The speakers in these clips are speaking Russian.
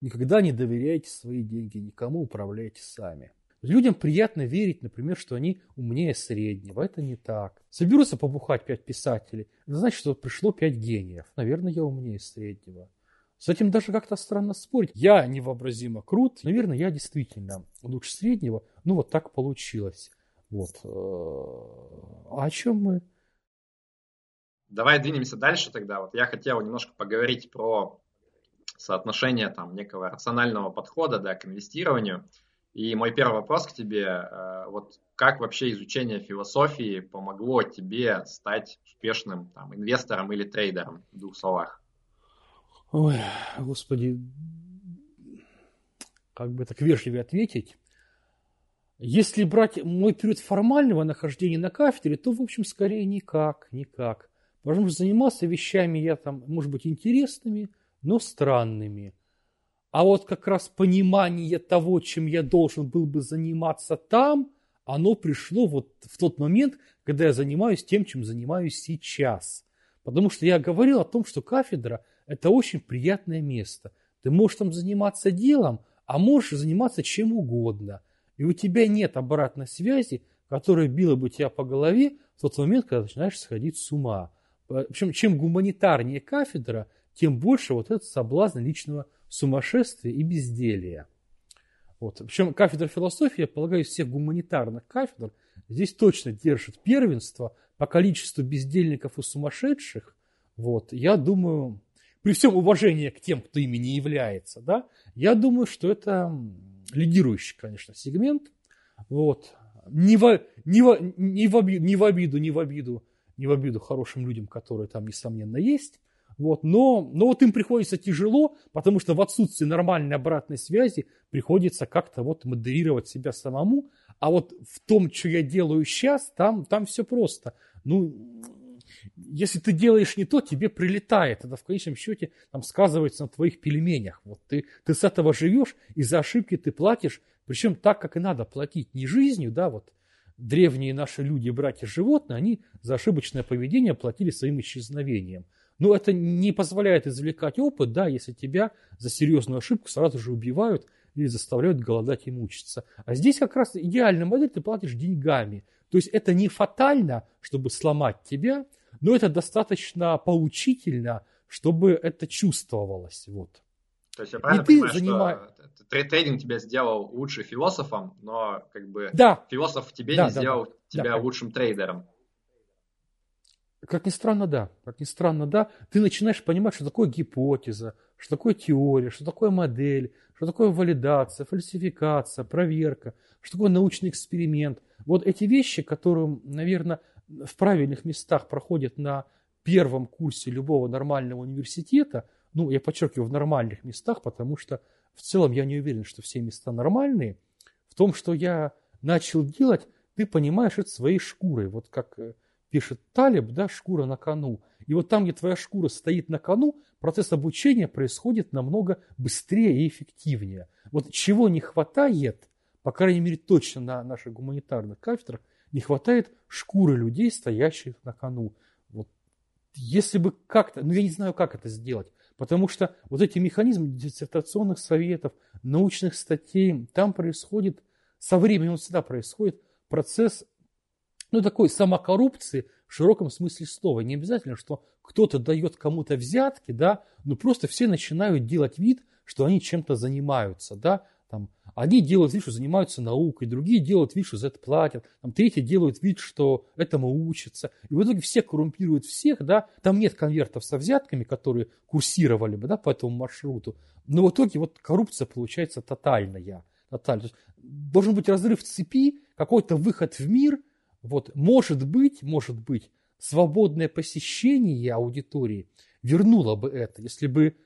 Никогда не доверяйте свои деньги, никому управляйте сами. Людям приятно верить, например, что они умнее среднего. Это не так. Соберутся побухать пять писателей, это значит, что пришло пять гениев. Наверное, я умнее среднего. С этим даже как-то странно спорить. Я невообразимо крут. Наверное, я действительно лучше среднего. Ну, вот так получилось. Вот. А о чем мы? Давай двинемся дальше тогда. Вот я хотел немножко поговорить про соотношение там некого рационального подхода да, к инвестированию. И мой первый вопрос к тебе, э, вот как вообще изучение философии помогло тебе стать успешным там, инвестором или трейдером в двух словах? Ой, господи, как бы так вежливо ответить. Если брать мой период формального нахождения на кафедре, то, в общем, скорее никак, никак. Потому что занимался вещами я там, может быть, интересными, но странными. А вот как раз понимание того, чем я должен был бы заниматься там, оно пришло вот в тот момент, когда я занимаюсь тем, чем занимаюсь сейчас. Потому что я говорил о том, что кафедра – это очень приятное место. Ты можешь там заниматься делом, а можешь заниматься чем угодно. И у тебя нет обратной связи, которая била бы тебя по голове в тот момент, когда начинаешь сходить с ума. Причем, чем гуманитарнее кафедра, тем больше вот этот соблазн личного сумасшествия и безделия. Вот. Причем кафедра философии, я полагаю, из всех гуманитарных кафедр здесь точно держит первенство по количеству бездельников и сумасшедших. Вот. Я думаю, при всем уважении к тем, кто ими не является, да, я думаю, что это лидирующий, конечно, сегмент. Вот. Не, в, не, в, не, в обиду, не в обиду, не в обиду, не в обиду хорошим людям, которые там, несомненно, есть. Вот, но, но вот им приходится тяжело, потому что в отсутствии нормальной обратной связи приходится как-то вот модерировать себя самому. А вот в том, что я делаю сейчас, там, там все просто. Ну, если ты делаешь не то, тебе прилетает. Это в конечном счете там сказывается на твоих пельменях. Вот ты, ты с этого живешь, и за ошибки ты платишь, причем так, как и надо платить. Не жизнью, да, вот древние наши люди, братья животные, они за ошибочное поведение платили своим исчезновением. Но это не позволяет извлекать опыт, да, если тебя за серьезную ошибку сразу же убивают или заставляют голодать и мучиться. А здесь как раз идеальная модель, ты платишь деньгами. То есть это не фатально, чтобы сломать тебя, но это достаточно поучительно, чтобы это чувствовалось. Вот. То есть я правильно и понимаю, занимай... что трейдинг тебя сделал лучше философом, но как бы да. философ тебе да, не да, сделал да. тебя да. лучшим трейдером. Как ни странно, да. Как ни странно, да. Ты начинаешь понимать, что такое гипотеза, что такое теория, что такое модель, что такое валидация, фальсификация, проверка, что такое научный эксперимент. Вот эти вещи, которые, наверное, в правильных местах проходят на первом курсе любого нормального университета, ну, я подчеркиваю, в нормальных местах, потому что в целом я не уверен, что все места нормальные. В том, что я начал делать, ты понимаешь это своей шкурой. Вот как э, пишет Талиб, да, шкура на кону. И вот там, где твоя шкура стоит на кону, процесс обучения происходит намного быстрее и эффективнее. Вот чего не хватает, по крайней мере точно на наших гуманитарных кафедрах, не хватает шкуры людей, стоящих на кону. Вот если бы как-то, ну я не знаю, как это сделать, потому что вот эти механизмы диссертационных советов, научных статей, там происходит, со временем всегда происходит процесс ну, такой самокоррупции в широком смысле слова. Не обязательно, что кто-то дает кому-то взятки, да, но просто все начинают делать вид, что они чем-то занимаются, да, там, одни делают вид, что занимаются наукой, другие делают вид, что за это платят, там, третьи делают вид, что этому учатся. И в итоге все коррумпируют всех, да, там нет конвертов со взятками, которые курсировали бы, да, по этому маршруту. Но в итоге вот коррупция получается тотальная. тотальная. Должен быть разрыв цепи, какой-то выход в мир – вот, может быть, может быть, свободное посещение аудитории вернуло бы это, если бы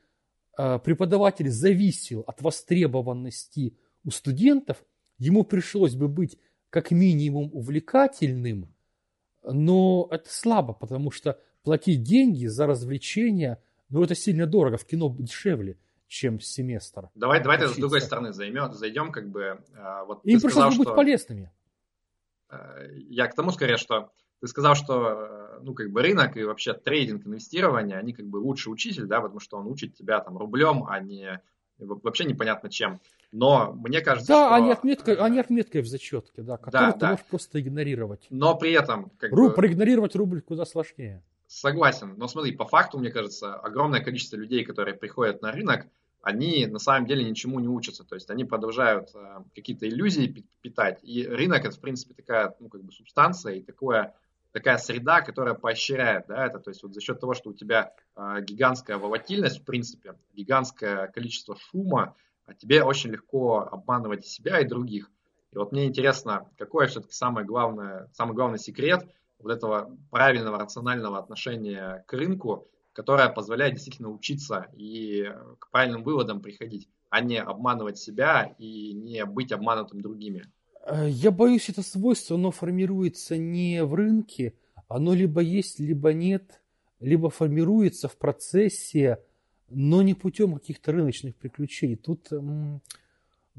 э, преподаватель зависел от востребованности у студентов, ему пришлось бы быть как минимум увлекательным, но это слабо, потому что платить деньги за развлечения, ну это сильно дорого, в кино дешевле, чем семестр. Давай, давай с другой стороны займем, зайдем, как бы. Э, вот Им пришлось бы быть что... полезными. Э, я к тому скорее, что ты сказал, что э, ну, как бы рынок и вообще трейдинг, инвестирование, они как бы лучший учитель, да, потому что он учит тебя там рублем, а не вообще непонятно чем. Но мне кажется, да, что... они отметкой, они отметкой в зачетке, да, которую да, ты да. можешь просто игнорировать. Но при этом... Как Ру, бы... Проигнорировать рубль куда сложнее. Согласен. Но смотри, по факту, мне кажется, огромное количество людей, которые приходят на рынок, они на самом деле ничему не учатся. То есть они продолжают э, какие-то иллюзии питать. И рынок это, в принципе, такая ну, как бы субстанция и такое, такая среда, которая поощряет да, это. То есть вот за счет того, что у тебя э, гигантская волатильность, в принципе, гигантское количество шума, а тебе очень легко обманывать себя и других. И вот мне интересно, какой все-таки самый главный, самый главный секрет вот этого правильного, рационального отношения к рынку, которое позволяет действительно учиться и к правильным выводам приходить, а не обманывать себя и не быть обманутым другими. Э, я боюсь, это свойство, оно формируется не в рынке, оно либо есть, либо нет, либо формируется в процессе но не путем каких-то рыночных приключений. Тут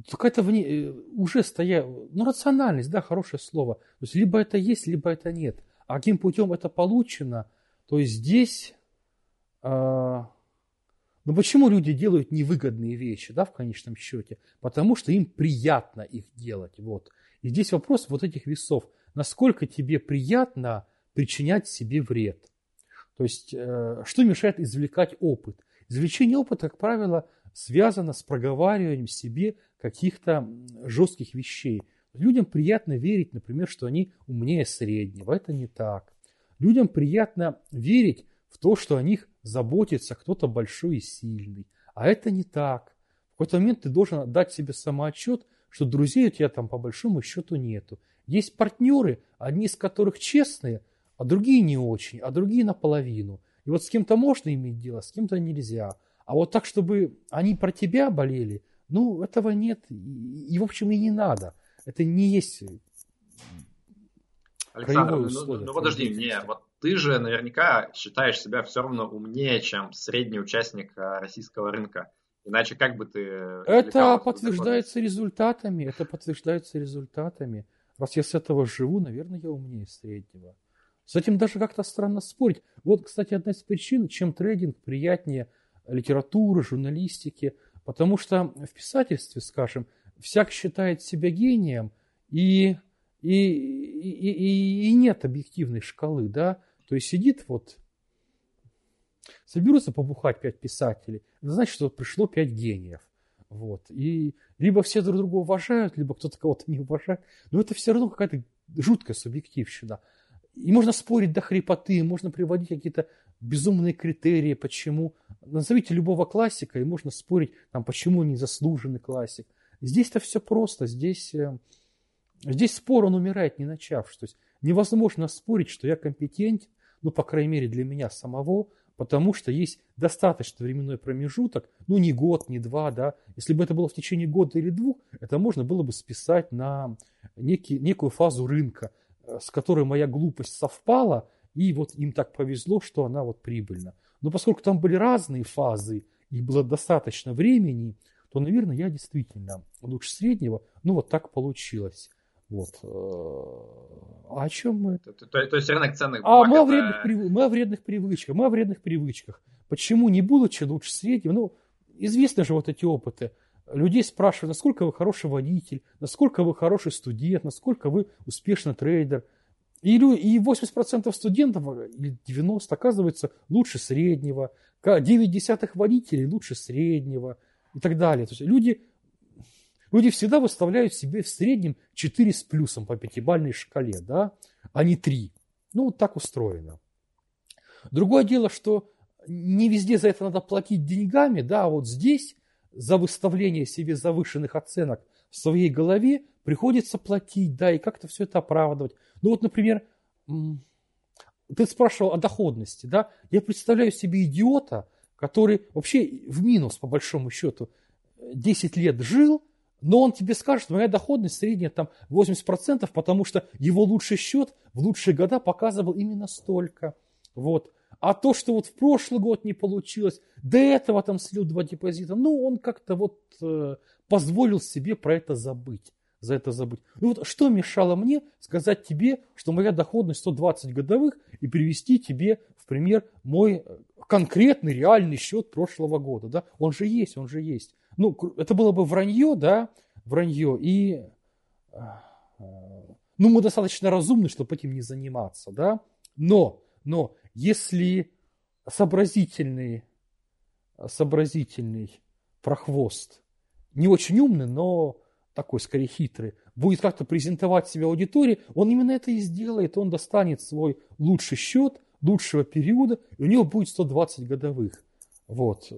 какая-то вне, э, уже стоя, ну, рациональность, да, хорошее слово. То есть, либо это есть, либо это нет. А каким путем это получено, то есть здесь, а, ну, почему люди делают невыгодные вещи, да, в конечном счете? Потому что им приятно их делать, вот. И здесь вопрос вот этих весов. Насколько тебе приятно причинять себе вред? То есть, э, что мешает извлекать опыт? Извлечение опыта, как правило, связано с проговариванием себе каких-то жестких вещей. Людям приятно верить, например, что они умнее среднего. Это не так. Людям приятно верить в то, что о них заботится кто-то большой и сильный. А это не так. В какой-то момент ты должен отдать себе самоотчет, что друзей у тебя там по большому счету нету. Есть партнеры, одни из которых честные, а другие не очень, а другие наполовину. И вот с кем-то можно иметь дело, с кем-то нельзя. А вот так, чтобы они про тебя болели, ну, этого нет. И, в общем, и не надо. Это не есть Александр, ну, ну, ну подожди, не, вот ты же наверняка считаешь себя все равно умнее, чем средний участник э, российского рынка. Иначе как бы ты... Это подтверждается результатами, это подтверждается результатами. Раз я с этого живу, наверное, я умнее среднего. С этим даже как-то странно спорить. Вот, кстати, одна из причин, чем трейдинг приятнее литературы, журналистики, потому что в писательстве, скажем, всяк считает себя гением, и, и, и, и, и нет объективной шкалы, да, то есть сидит вот, соберутся побухать пять писателей, значит, что пришло пять гениев. Вот. И либо все друг друга уважают, либо кто-то кого-то не уважает. Но это все равно какая-то жуткая субъективщина. И можно спорить до хрипоты, можно приводить какие-то безумные критерии, почему. Назовите любого классика, и можно спорить, там, почему не заслуженный классик. Здесь-то все просто, здесь, э, здесь спор, он умирает, не начавшись. То есть невозможно спорить, что я компетентен, ну, по крайней мере, для меня самого, потому что есть достаточно временной промежуток, ну, не год, не два, да. Если бы это было в течение года или двух, это можно было бы списать на некий, некую фазу рынка – с которой моя глупость совпала, и вот им так повезло, что она вот прибыльна. Но поскольку там были разные фазы, и было достаточно времени, то, наверное, я действительно лучше среднего. Ну, вот так получилось. Вот. А о чем мы? То, то, то есть рынок ценных бумаг. А мы, это... о вредных, прив... мы о вредных привычках. Мы о вредных привычках. Почему не будучи лучше среднего? Ну, известны же вот эти опыты людей спрашивают, насколько вы хороший водитель, насколько вы хороший студент, насколько вы успешный трейдер. И, и 80% студентов, или 90% оказывается лучше среднего, 9 десятых водителей лучше среднего и так далее. То есть люди, люди всегда выставляют себе в среднем 4 с плюсом по пятибалльной шкале, да, а не 3. Ну, вот так устроено. Другое дело, что не везде за это надо платить деньгами, да, а вот здесь за выставление себе завышенных оценок в своей голове приходится платить, да, и как-то все это оправдывать. Ну вот, например, ты спрашивал о доходности, да, я представляю себе идиота, который вообще в минус, по большому счету, 10 лет жил, но он тебе скажет, моя доходность средняя там 80%, потому что его лучший счет в лучшие года показывал именно столько. Вот. А то, что вот в прошлый год не получилось, до этого там слил два депозита, ну, он как-то вот э, позволил себе про это забыть. За это забыть. Ну вот что мешало мне сказать тебе, что моя доходность 120 годовых и привести тебе в пример мой конкретный реальный счет прошлого года. Да? Он же есть, он же есть. Ну, это было бы вранье, да, вранье, и, ну, мы достаточно разумны, чтобы этим не заниматься, да, но, но, если сообразительный, сообразительный прохвост, не очень умный, но такой скорее хитрый, будет как-то презентовать себя аудитории, он именно это и сделает. Он достанет свой лучший счет лучшего периода, и у него будет 120 годовых. Вот.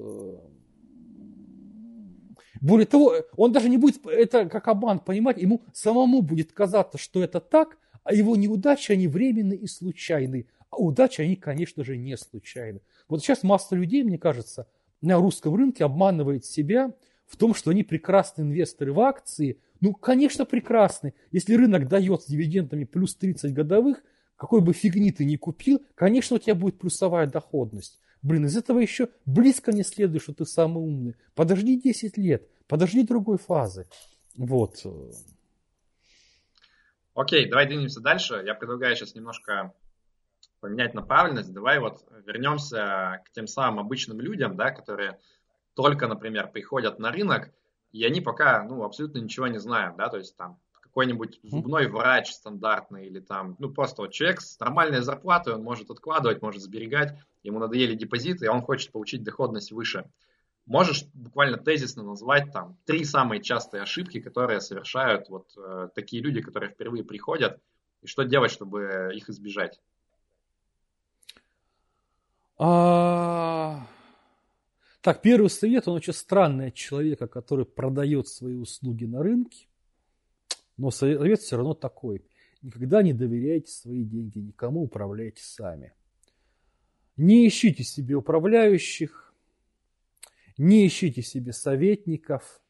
Более того, он даже не будет это как обман понимать, ему самому будет казаться, что это так, а его неудачи, они временны и случайны. А удачи, они, конечно же, не случайны. Вот сейчас масса людей, мне кажется, на русском рынке обманывает себя в том, что они прекрасные инвесторы в акции. Ну, конечно, прекрасны. Если рынок дает с дивидендами плюс 30 годовых, какой бы фигни ты ни купил, конечно, у тебя будет плюсовая доходность. Блин, из этого еще близко не следует, что ты самый умный. Подожди 10 лет, подожди другой фазы. Вот. Окей, давай двинемся дальше. Я предлагаю сейчас немножко поменять направленность. Давай вот вернемся к тем самым обычным людям, да, которые только, например, приходят на рынок, и они пока ну, абсолютно ничего не знают, да, то есть там какой-нибудь зубной врач стандартный или там, ну просто вот человек с нормальной зарплатой, он может откладывать, может сберегать, ему надоели депозиты, и он хочет получить доходность выше. Можешь буквально тезисно назвать там три самые частые ошибки, которые совершают вот э, такие люди, которые впервые приходят, и что делать, чтобы их избежать? А... Так, первый совет, он очень странный от человека, который продает свои услуги на рынке. Но совет все равно такой. Никогда не доверяйте свои деньги никому, управляйте сами. Не ищите себе управляющих, не ищите себе советников.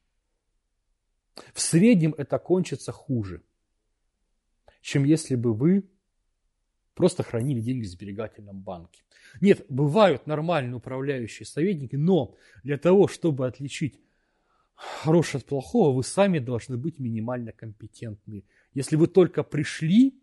В среднем это кончится хуже, чем если бы вы просто хранили деньги в сберегательном банке. Нет, бывают нормальные управляющие советники, но для того, чтобы отличить хорошее от плохого, вы сами должны быть минимально компетентны. Если вы только пришли,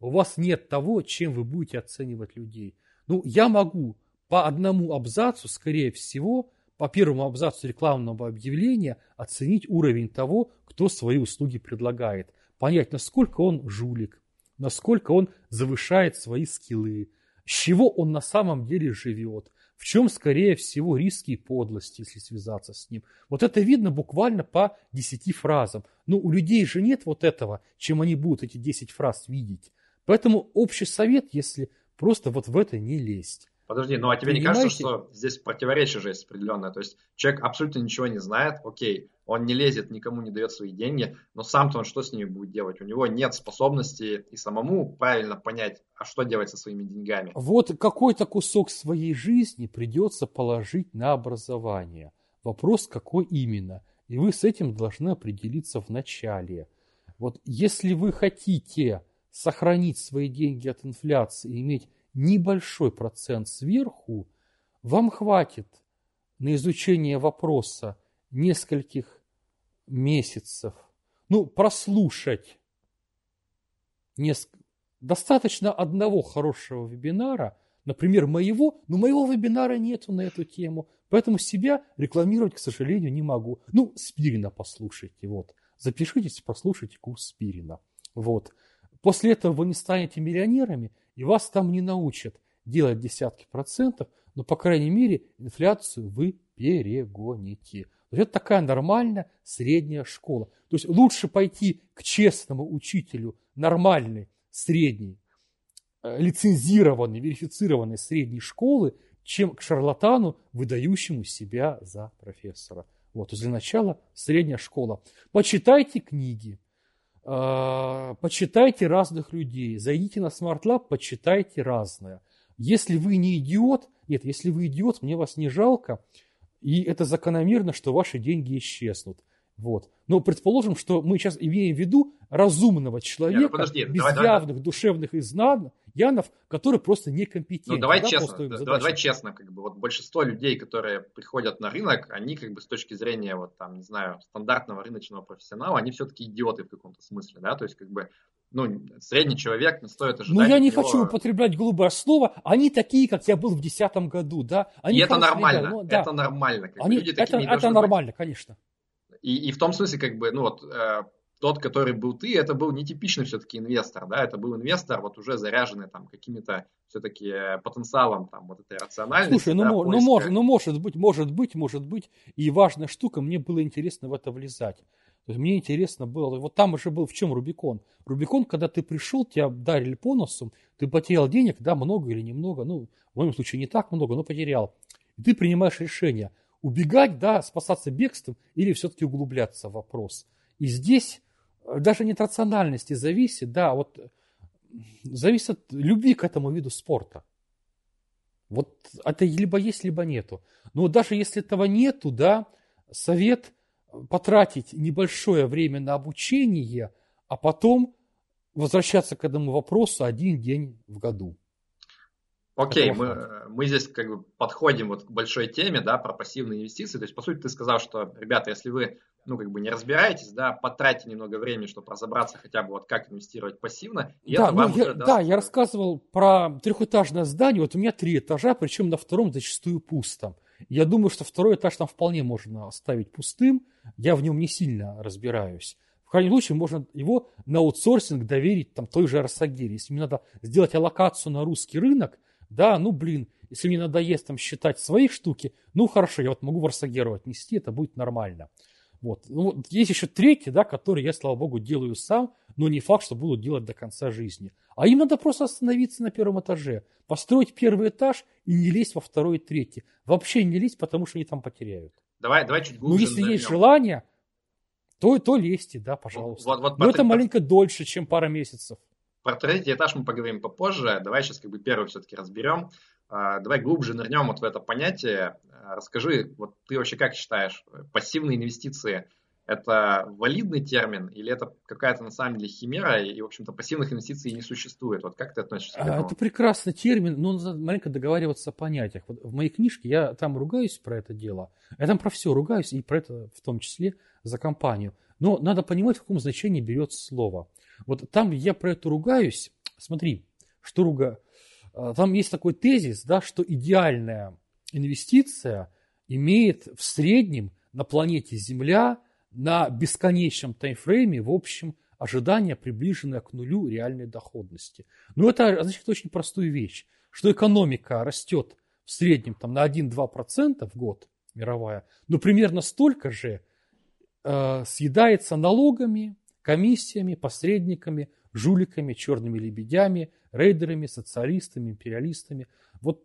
у вас нет того, чем вы будете оценивать людей. Ну, я могу по одному абзацу, скорее всего, по первому абзацу рекламного объявления оценить уровень того, кто свои услуги предлагает. Понять, насколько он жулик, насколько он завышает свои скиллы, с чего он на самом деле живет, чем, скорее всего, риски и подлости, если связаться с ним. Вот это видно буквально по десяти фразам. Но у людей же нет вот этого, чем они будут эти десять фраз видеть. Поэтому общий совет, если просто вот в это не лезть. Подожди, ну а тебе Понимаете? не кажется, что здесь противоречие же есть определенное? То есть человек абсолютно ничего не знает, окей, он не лезет, никому не дает свои деньги, но сам-то он что с ними будет делать? У него нет способности и самому правильно понять, а что делать со своими деньгами. Вот какой-то кусок своей жизни придется положить на образование. Вопрос, какой именно. И вы с этим должны определиться в начале. Вот если вы хотите сохранить свои деньги от инфляции и иметь небольшой процент сверху, вам хватит на изучение вопроса нескольких месяцев. Ну, прослушать. Неск... Достаточно одного хорошего вебинара, например, моего, но моего вебинара нету на эту тему, поэтому себя рекламировать, к сожалению, не могу. Ну, Спирина послушайте, вот. Запишитесь, послушайте курс Спирина. Вот. После этого вы не станете миллионерами, и вас там не научат делать десятки процентов, но, по крайней мере, инфляцию вы перегоните. Есть это такая нормальная средняя школа. То есть лучше пойти к честному учителю нормальной, средней, э, лицензированной, верифицированной средней школы, чем к шарлатану, выдающему себя за профессора. Вот, для начала средняя школа. Почитайте книги, почитайте разных людей, зайдите на Smart почитайте разное. Если вы не идиот, нет, если вы идиот, мне вас не жалко, и это закономерно, что ваши деньги исчезнут. Вот. Но предположим, что мы сейчас имеем в виду разумного человека, Нет, ну подожди, без давай, явных давай. душевных изъянов, который просто некомпетентен. Ну давай да, честно, давай, давай честно, как бы вот большинство людей, которые приходят на рынок, они как бы с точки зрения вот там, не знаю, стандартного рыночного профессионала, они все-таки идиоты в каком-то смысле, да, то есть как бы ну, средний человек не стоит ожидать. Ну, я не него... хочу употреблять грубое слово. Они такие, как я был в 2010 году, да. Они и это нормально, ребята, ну, да. это нормально. Как Они, люди это это нормально, быть. конечно. И, и в том смысле, как бы, ну вот, э, тот, который был ты, это был нетипичный все-таки инвестор, да, это был инвестор, вот уже заряженный там какими-то все-таки потенциалом там вот этой рациональности. Слушай, ну, да, ну, может, ну может быть, может быть, может быть, и важная штука, мне было интересно в это влезать. То есть мне интересно было, вот там уже был в чем Рубикон. Рубикон, когда ты пришел, тебя дарили по носу, ты потерял денег, да, много или немного, ну, в моем случае не так много, но потерял. И ты принимаешь решение, убегать, да, спасаться бегством или все-таки углубляться в вопрос. И здесь э, даже не от рациональности зависит, да, вот зависит от любви к этому виду спорта. Вот это либо есть, либо нету. Но даже если этого нету, да, совет – потратить небольшое время на обучение, а потом возвращаться к этому вопросу один день в году. Окей, okay, мы, мы здесь как бы подходим вот к большой теме, да, про пассивные инвестиции. То есть, по сути, ты сказал, что, ребята, если вы, ну, как бы не разбираетесь, да, потратьте немного времени, чтобы разобраться хотя бы вот как инвестировать пассивно. И да, это вам ну, я, даст... да, я рассказывал про трехэтажное здание. Вот у меня три этажа, причем на втором зачастую пусто. Я думаю, что второй этаж там вполне можно оставить пустым. Я в нем не сильно разбираюсь. В крайнем случае можно его на аутсорсинг доверить там той же Росагире. Если мне надо сделать аллокацию на русский рынок, да, ну блин, если мне надоест там считать свои штуки, ну хорошо, я вот могу в Росагеру отнести, это будет нормально. Вот. Ну, вот есть еще третий, да, который я, слава богу, делаю сам, но не факт, что буду делать до конца жизни. А им надо просто остановиться на первом этаже, построить первый этаж и не лезть во второй и третий. Вообще не лезть, потому что они там потеряют. Давай, давай чуть глубже. Ну, если есть желание, то, то лезьте, да, пожалуйста. Вот, вот, Но это маленько дольше, чем пара месяцев. Про третий этаж мы поговорим попозже. Давай сейчас как бы первый все-таки разберем. А, давай глубже нырнем вот в это понятие. А, расскажи, вот ты вообще как считаешь, пассивные инвестиции – это валидный термин или это какая-то на самом деле химера, и, в общем-то, пассивных инвестиций не существует? Вот как ты относишься к а, этому? Это прекрасный термин, но надо маленько договариваться о понятиях. Вот в моей книжке я там ругаюсь про это дело, я там про все ругаюсь, и про это в том числе за компанию. Но надо понимать, в каком значении берется слово. Вот там я про это ругаюсь. Смотри, что ругаю. А, там есть такой тезис, да, что идеальная инвестиция имеет в среднем на планете Земля на бесконечном таймфрейме, в общем, ожидание, приближенное к нулю реальной доходности. Но это означает очень простую вещь, что экономика растет в среднем там, на 1-2% в год мировая, но примерно столько же э, съедается налогами, комиссиями, посредниками, жуликами, черными лебедями, рейдерами, социалистами, империалистами. Вот,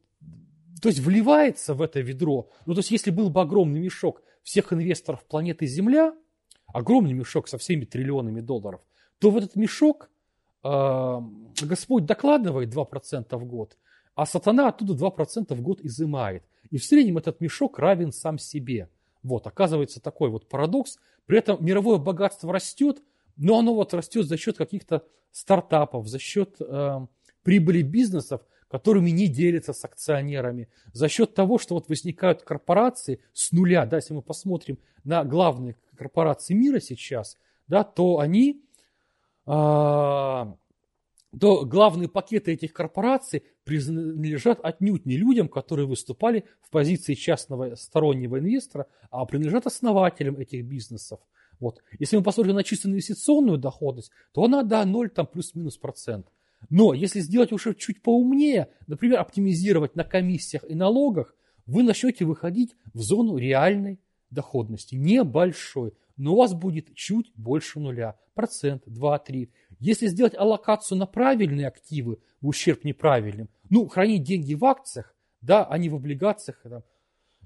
то есть вливается в это ведро. Ну, то есть если был бы огромный мешок всех инвесторов планеты Земля, огромный мешок со всеми триллионами долларов, то в этот мешок э, Господь докладывает 2% в год, а сатана оттуда 2% в год изымает. И в среднем этот мешок равен сам себе. Вот, оказывается такой вот парадокс. При этом мировое богатство растет, но оно вот растет за счет каких-то стартапов, за счет э, прибыли бизнесов, которыми не делятся с акционерами, за счет того, что вот возникают корпорации с нуля, да, если мы посмотрим на главные корпорации мира сейчас, да, то они, э, то главные пакеты этих корпораций принадлежат отнюдь не людям, которые выступали в позиции частного стороннего инвестора, а принадлежат основателям этих бизнесов. Вот. Если мы посмотрим на чисто инвестиционную доходность, то она, да, 0 там плюс-минус процент. Но если сделать уже чуть поумнее, например, оптимизировать на комиссиях и налогах, вы начнете выходить в зону реальной доходности. Небольшой, но у вас будет чуть больше нуля. Процент, 2-3. Если сделать аллокацию на правильные активы в ущерб неправильным, ну, хранить деньги в акциях, да, а не в облигациях, там,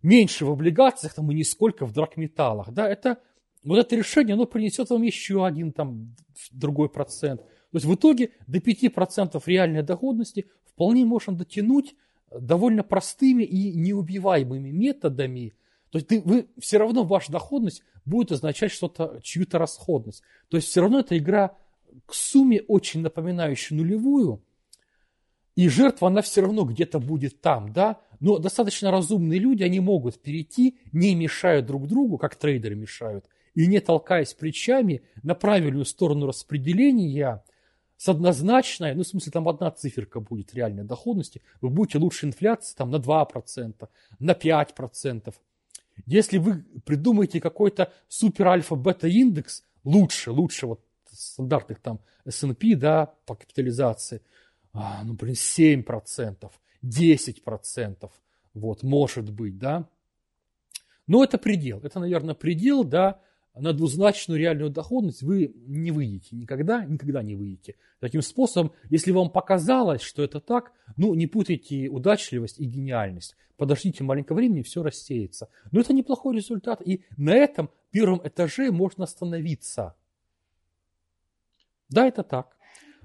меньше в облигациях там, и нисколько в драгметаллах, да, это вот это решение, оно принесет вам еще один там другой процент. То есть в итоге до 5% реальной доходности вполне можно дотянуть довольно простыми и неубиваемыми методами. То есть ты, вы, все равно ваша доходность будет означать что-то, чью-то расходность. То есть все равно эта игра к сумме очень напоминающая нулевую, и жертва, она все равно где-то будет там, да, но достаточно разумные люди, они могут перейти, не мешая друг другу, как трейдеры мешают, и не толкаясь плечами на правильную сторону распределения с однозначной, ну, в смысле, там одна циферка будет реальной доходности, вы будете лучше инфляции там на 2%, на 5%. Если вы придумаете какой-то супер альфа-бета индекс, лучше, лучше вот стандартных там S&P, да, по капитализации, а, ну, блин, 7%, 10%, вот, может быть, да. Но это предел, это, наверное, предел, да, на двузначную реальную доходность вы не выйдете, никогда, никогда не выйдете. Таким способом, если вам показалось, что это так, ну, не путайте удачливость и гениальность. Подождите маленькое времени, все рассеется. Но это неплохой результат, и на этом первом этаже можно остановиться. Да, это так.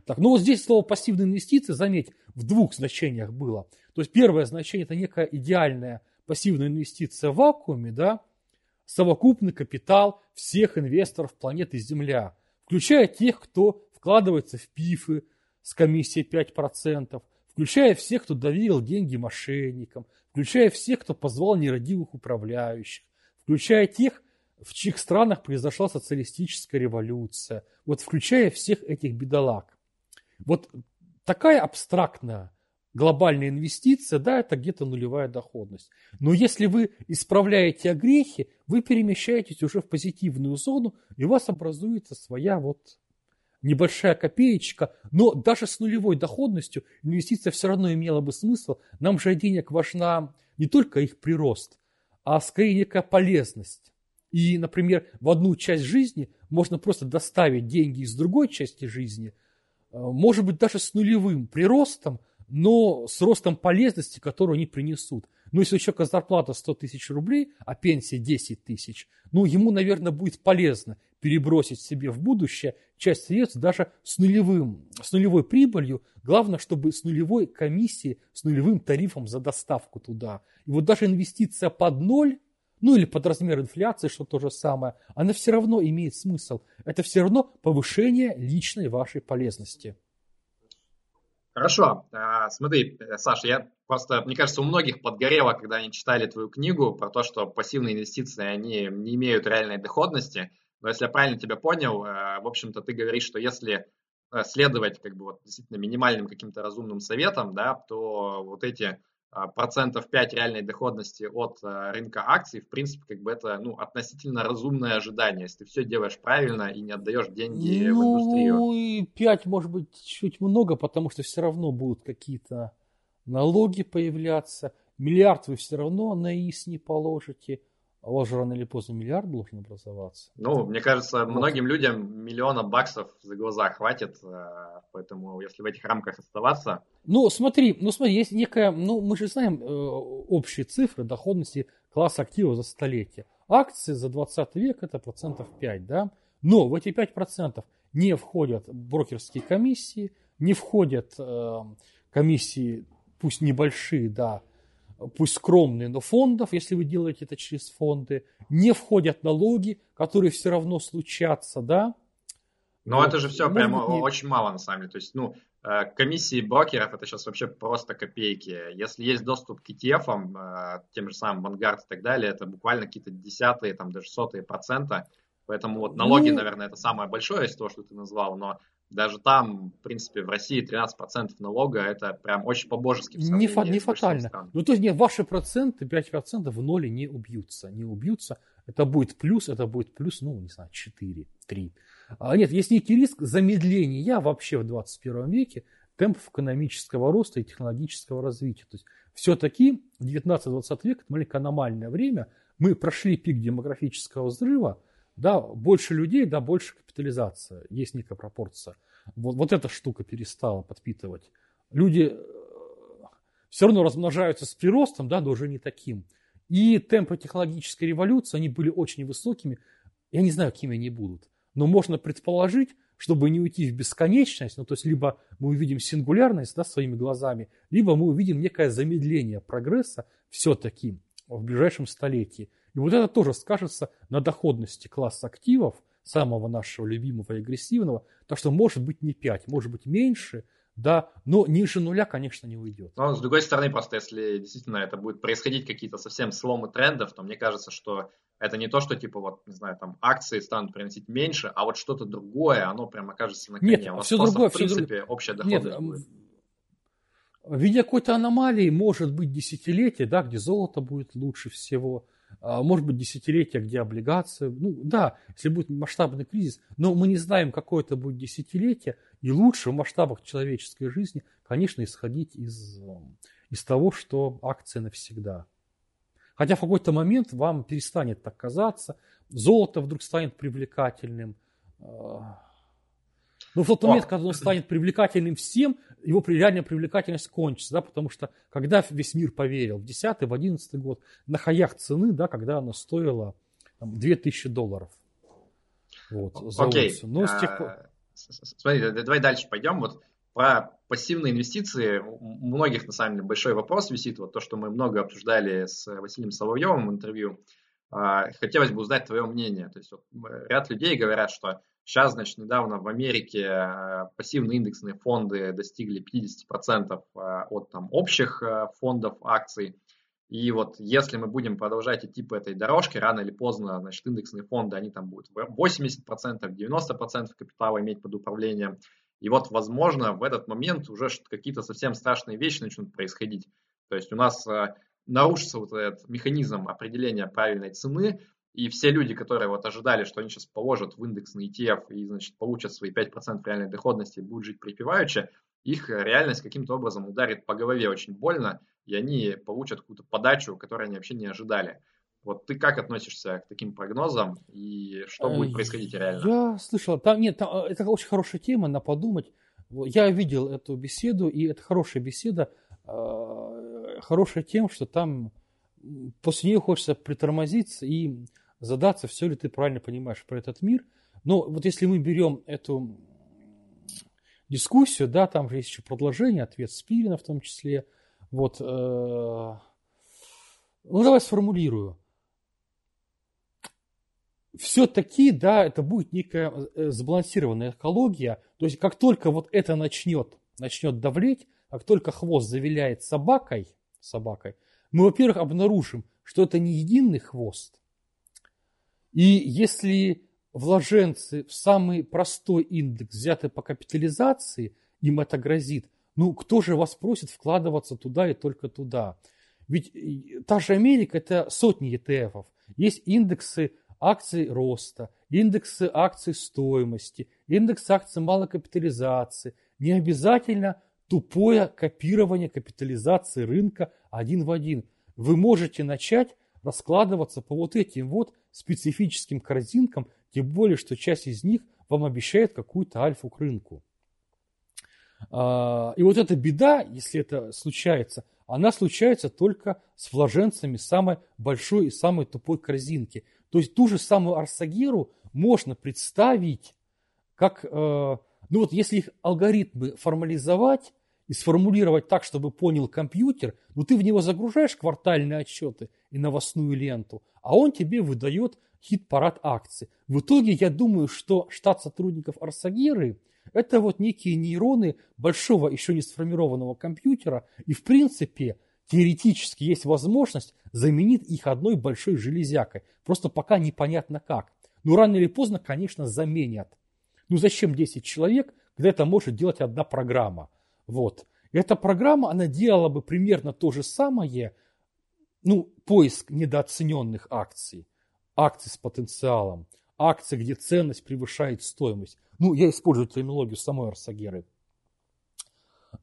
Так, ну вот здесь слово пассивные инвестиции, заметь, в двух значениях было. То есть первое значение это некая идеальная пассивная инвестиция в вакууме, да, совокупный капитал всех инвесторов планеты Земля, включая тех, кто вкладывается в ПИФы с комиссией 5%, включая всех, кто доверил деньги мошенникам, включая всех, кто позвал нерадивых управляющих, включая тех, в чьих странах произошла социалистическая революция, вот включая всех этих бедолаг. Вот такая абстрактная глобальная инвестиция, да, это где-то нулевая доходность. Но если вы исправляете огрехи, вы перемещаетесь уже в позитивную зону, и у вас образуется своя вот небольшая копеечка, но даже с нулевой доходностью инвестиция все равно имела бы смысл. Нам же денег важна не только их прирост, а скорее некая полезность. И, например, в одну часть жизни можно просто доставить деньги из другой части жизни – Э, может быть, даже с нулевым приростом, но с ростом полезности, которую они принесут. Ну, если у человека зарплата 100 тысяч рублей, а пенсия 10 тысяч, ну, ему, наверное, будет полезно перебросить себе в будущее часть средств даже с, нулевым, с нулевой прибылью. Главное, чтобы с нулевой комиссией, с нулевым тарифом за доставку туда. И вот даже инвестиция под ноль, ну или под размер инфляции, что то же самое, она все равно имеет смысл. Это все равно повышение личной вашей полезности. Хорошо. А, смотри, Саша, я просто, мне кажется, у многих подгорело, когда они читали твою книгу про то, что пассивные инвестиции, они не имеют реальной доходности. Но если я правильно тебя понял, э, в общем-то, ты говоришь, что если э, следовать как бы вот действительно минимальным каким-то разумным советам, да, то вот эти процентов 5 реальной доходности от а, рынка акций, в принципе, как бы это ну, относительно разумное ожидание, если ты все делаешь правильно и не отдаешь деньги ну, в индустрию. Ну и 5 может быть чуть много, потому что все равно будут какие-то налоги появляться, миллиард вы все равно на ИС не положите, а у вас же рано или поздно миллиард должен образоваться. Ну, мне кажется, вот. многим людям миллиона баксов за глаза хватит, э, поэтому если в этих рамках оставаться... Ну, смотри, ну смотри, есть некая, ну мы же знаем э, общие цифры доходности класса активов за столетие. Акции за 20 век это процентов 5, да? Но в эти 5% не входят брокерские комиссии, не входят э, комиссии, пусть небольшие, да, пусть скромные, но фондов, если вы делаете это через фонды, не входят налоги, которые все равно случатся, да. Но вот. это же все прямо быть, очень мало на самом деле. То есть, ну, э, комиссии брокеров это сейчас вообще просто копейки. Если есть доступ к ETF, э, тем же самым Vanguard и так далее, это буквально какие-то десятые, там даже сотые процента. Поэтому вот налоги, ну, наверное, это самое большое из того, что ты назвал, но даже там, в принципе, в России 13% налога, это прям очень по-божески. Не, фа- не фатально. Стран. Ну, то есть, нет, ваши проценты, 5% в ноле не убьются. Не убьются. Это будет плюс, это будет плюс, ну, не знаю, 4, 3. А нет, есть некий риск замедления вообще в 21 веке темпов экономического роста и технологического развития. То есть, все-таки 19-20 век – это маленькое аномальное время. Мы прошли пик демографического взрыва, да, больше людей, да, больше капитализация, есть некая пропорция. Вот, вот эта штука перестала подпитывать. Люди э, все равно размножаются с приростом, да, но уже не таким. И темпы технологической революции, они были очень высокими. Я не знаю, какими они будут. Но можно предположить, чтобы не уйти в бесконечность, ну, то есть либо мы увидим сингулярность да, своими глазами, либо мы увидим некое замедление прогресса все-таки в ближайшем столетии. И вот это тоже скажется на доходности класса активов, самого нашего любимого и агрессивного. Так что может быть не 5, может быть меньше, да, но ниже нуля, конечно, не уйдет. Но с другой стороны, просто если действительно это будет происходить какие-то совсем сломы трендов, то мне кажется, что это не то, что типа вот, не знаю, там акции станут приносить меньше, а вот что-то другое, оно прям окажется на коне. Нет, все просто, другое, в принципе, все общая доходность Нет, будет. В виде какой-то аномалии может быть десятилетие, да, где золото будет лучше всего, может быть десятилетие, где облигации, ну да, если будет масштабный кризис, но мы не знаем, какое это будет десятилетие, и лучше в масштабах человеческой жизни, конечно, исходить из, из того, что акции навсегда. Хотя в какой-то момент вам перестанет так казаться, золото вдруг станет привлекательным. А, но в тот момент, когда он станет привлекательным всем, его реальная привлекательность кончится, да, потому что когда весь мир поверил, в 10 в 11 год, на хаях цены, да, когда она стоила там, 2000 долларов. Вот, за Окей. Но с тех пор... А, смотри, давай дальше пойдем. Вот про пассивные инвестиции у многих, на самом деле, большой вопрос висит. Вот то, что мы много обсуждали с Василием Соловьевым в интервью. А, хотелось бы узнать твое мнение. То есть вот ряд людей говорят, что сейчас, значит, недавно в Америке а, пассивные индексные фонды достигли 50% а, от там, общих фондов акций. И вот если мы будем продолжать идти по этой дорожке, рано или поздно, значит, индексные фонды, они там будут 80%, 90% капитала иметь под управлением. И вот, возможно, в этот момент уже какие-то совсем страшные вещи начнут происходить. То есть у нас э, нарушится вот этот механизм определения правильной цены, и все люди, которые вот ожидали, что они сейчас положат в индексный ETF и, значит, получат свои 5% реальной доходности и будут жить припеваючи, их реальность каким-то образом ударит по голове очень больно, и они получат какую-то подачу, которую они вообще не ожидали. Вот ты как относишься к таким прогнозам и что будет происходить реально? Я слышал, там нет, там, э, это очень хорошая тема, на подумать. Я видел эту беседу, и это хорошая беседа, э, хорошая тем, что там после нее хочется притормозиться и задаться, все ли ты правильно понимаешь про этот мир. Но вот если мы берем эту дискуссию, да, там же есть еще продолжение, ответ Спирина в том числе. Вот, э, ну давай сформулирую все-таки, да, это будет некая э, сбалансированная экология. То есть, как только вот это начнет, начнет давлеть, как только хвост завиляет собакой, собакой, мы, во-первых, обнаружим, что это не единый хвост. И если вложенцы в самый простой индекс взяты по капитализации, им это грозит, ну кто же вас просит вкладываться туда и только туда? Ведь э, та же Америка – это сотни ETF. Есть индексы акций роста, индексы акций стоимости, индекс акций малой капитализации. Не обязательно тупое копирование капитализации рынка один в один. Вы можете начать раскладываться по вот этим вот специфическим корзинкам, тем более, что часть из них вам обещает какую-то альфу к рынку. А, и вот эта беда, если это случается, она случается только с вложенцами самой большой и самой тупой корзинки – то есть ту же самую Арсагиру можно представить как, э, ну вот если их алгоритмы формализовать и сформулировать так, чтобы понял компьютер, ну ты в него загружаешь квартальные отчеты и новостную ленту, а он тебе выдает хит-парад акций. В итоге я думаю, что штат сотрудников Арсагиры это вот некие нейроны большого еще не сформированного компьютера, и в принципе теоретически есть возможность заменить их одной большой железякой. Просто пока непонятно как. Но рано или поздно, конечно, заменят. Ну зачем 10 человек, когда это может делать одна программа? Вот. Эта программа, она делала бы примерно то же самое, ну, поиск недооцененных акций, акций с потенциалом, акций, где ценность превышает стоимость. Ну, я использую терминологию самой Арсагеры.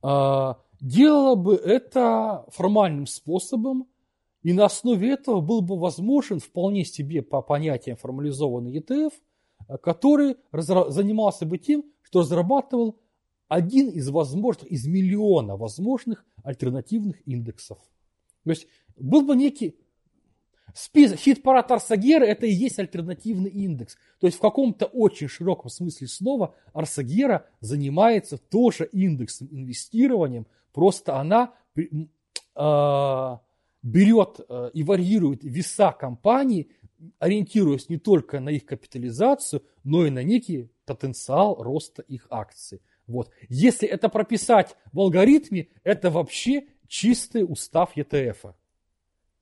А, делала бы это формальным способом, и на основе этого был бы возможен вполне себе по понятиям формализованный ETF, который занимался бы тем, что разрабатывал один из возможных, из миллиона возможных альтернативных индексов. То есть был бы некий список, хит-парад Арсагера это и есть альтернативный индекс. То есть в каком-то очень широком смысле слова Арсагера занимается тоже индексом инвестированием, Просто она э, берет э, и варьирует веса компаний, ориентируясь не только на их капитализацию, но и на некий потенциал роста их акций. Вот. Если это прописать в алгоритме, это вообще чистый устав ETF.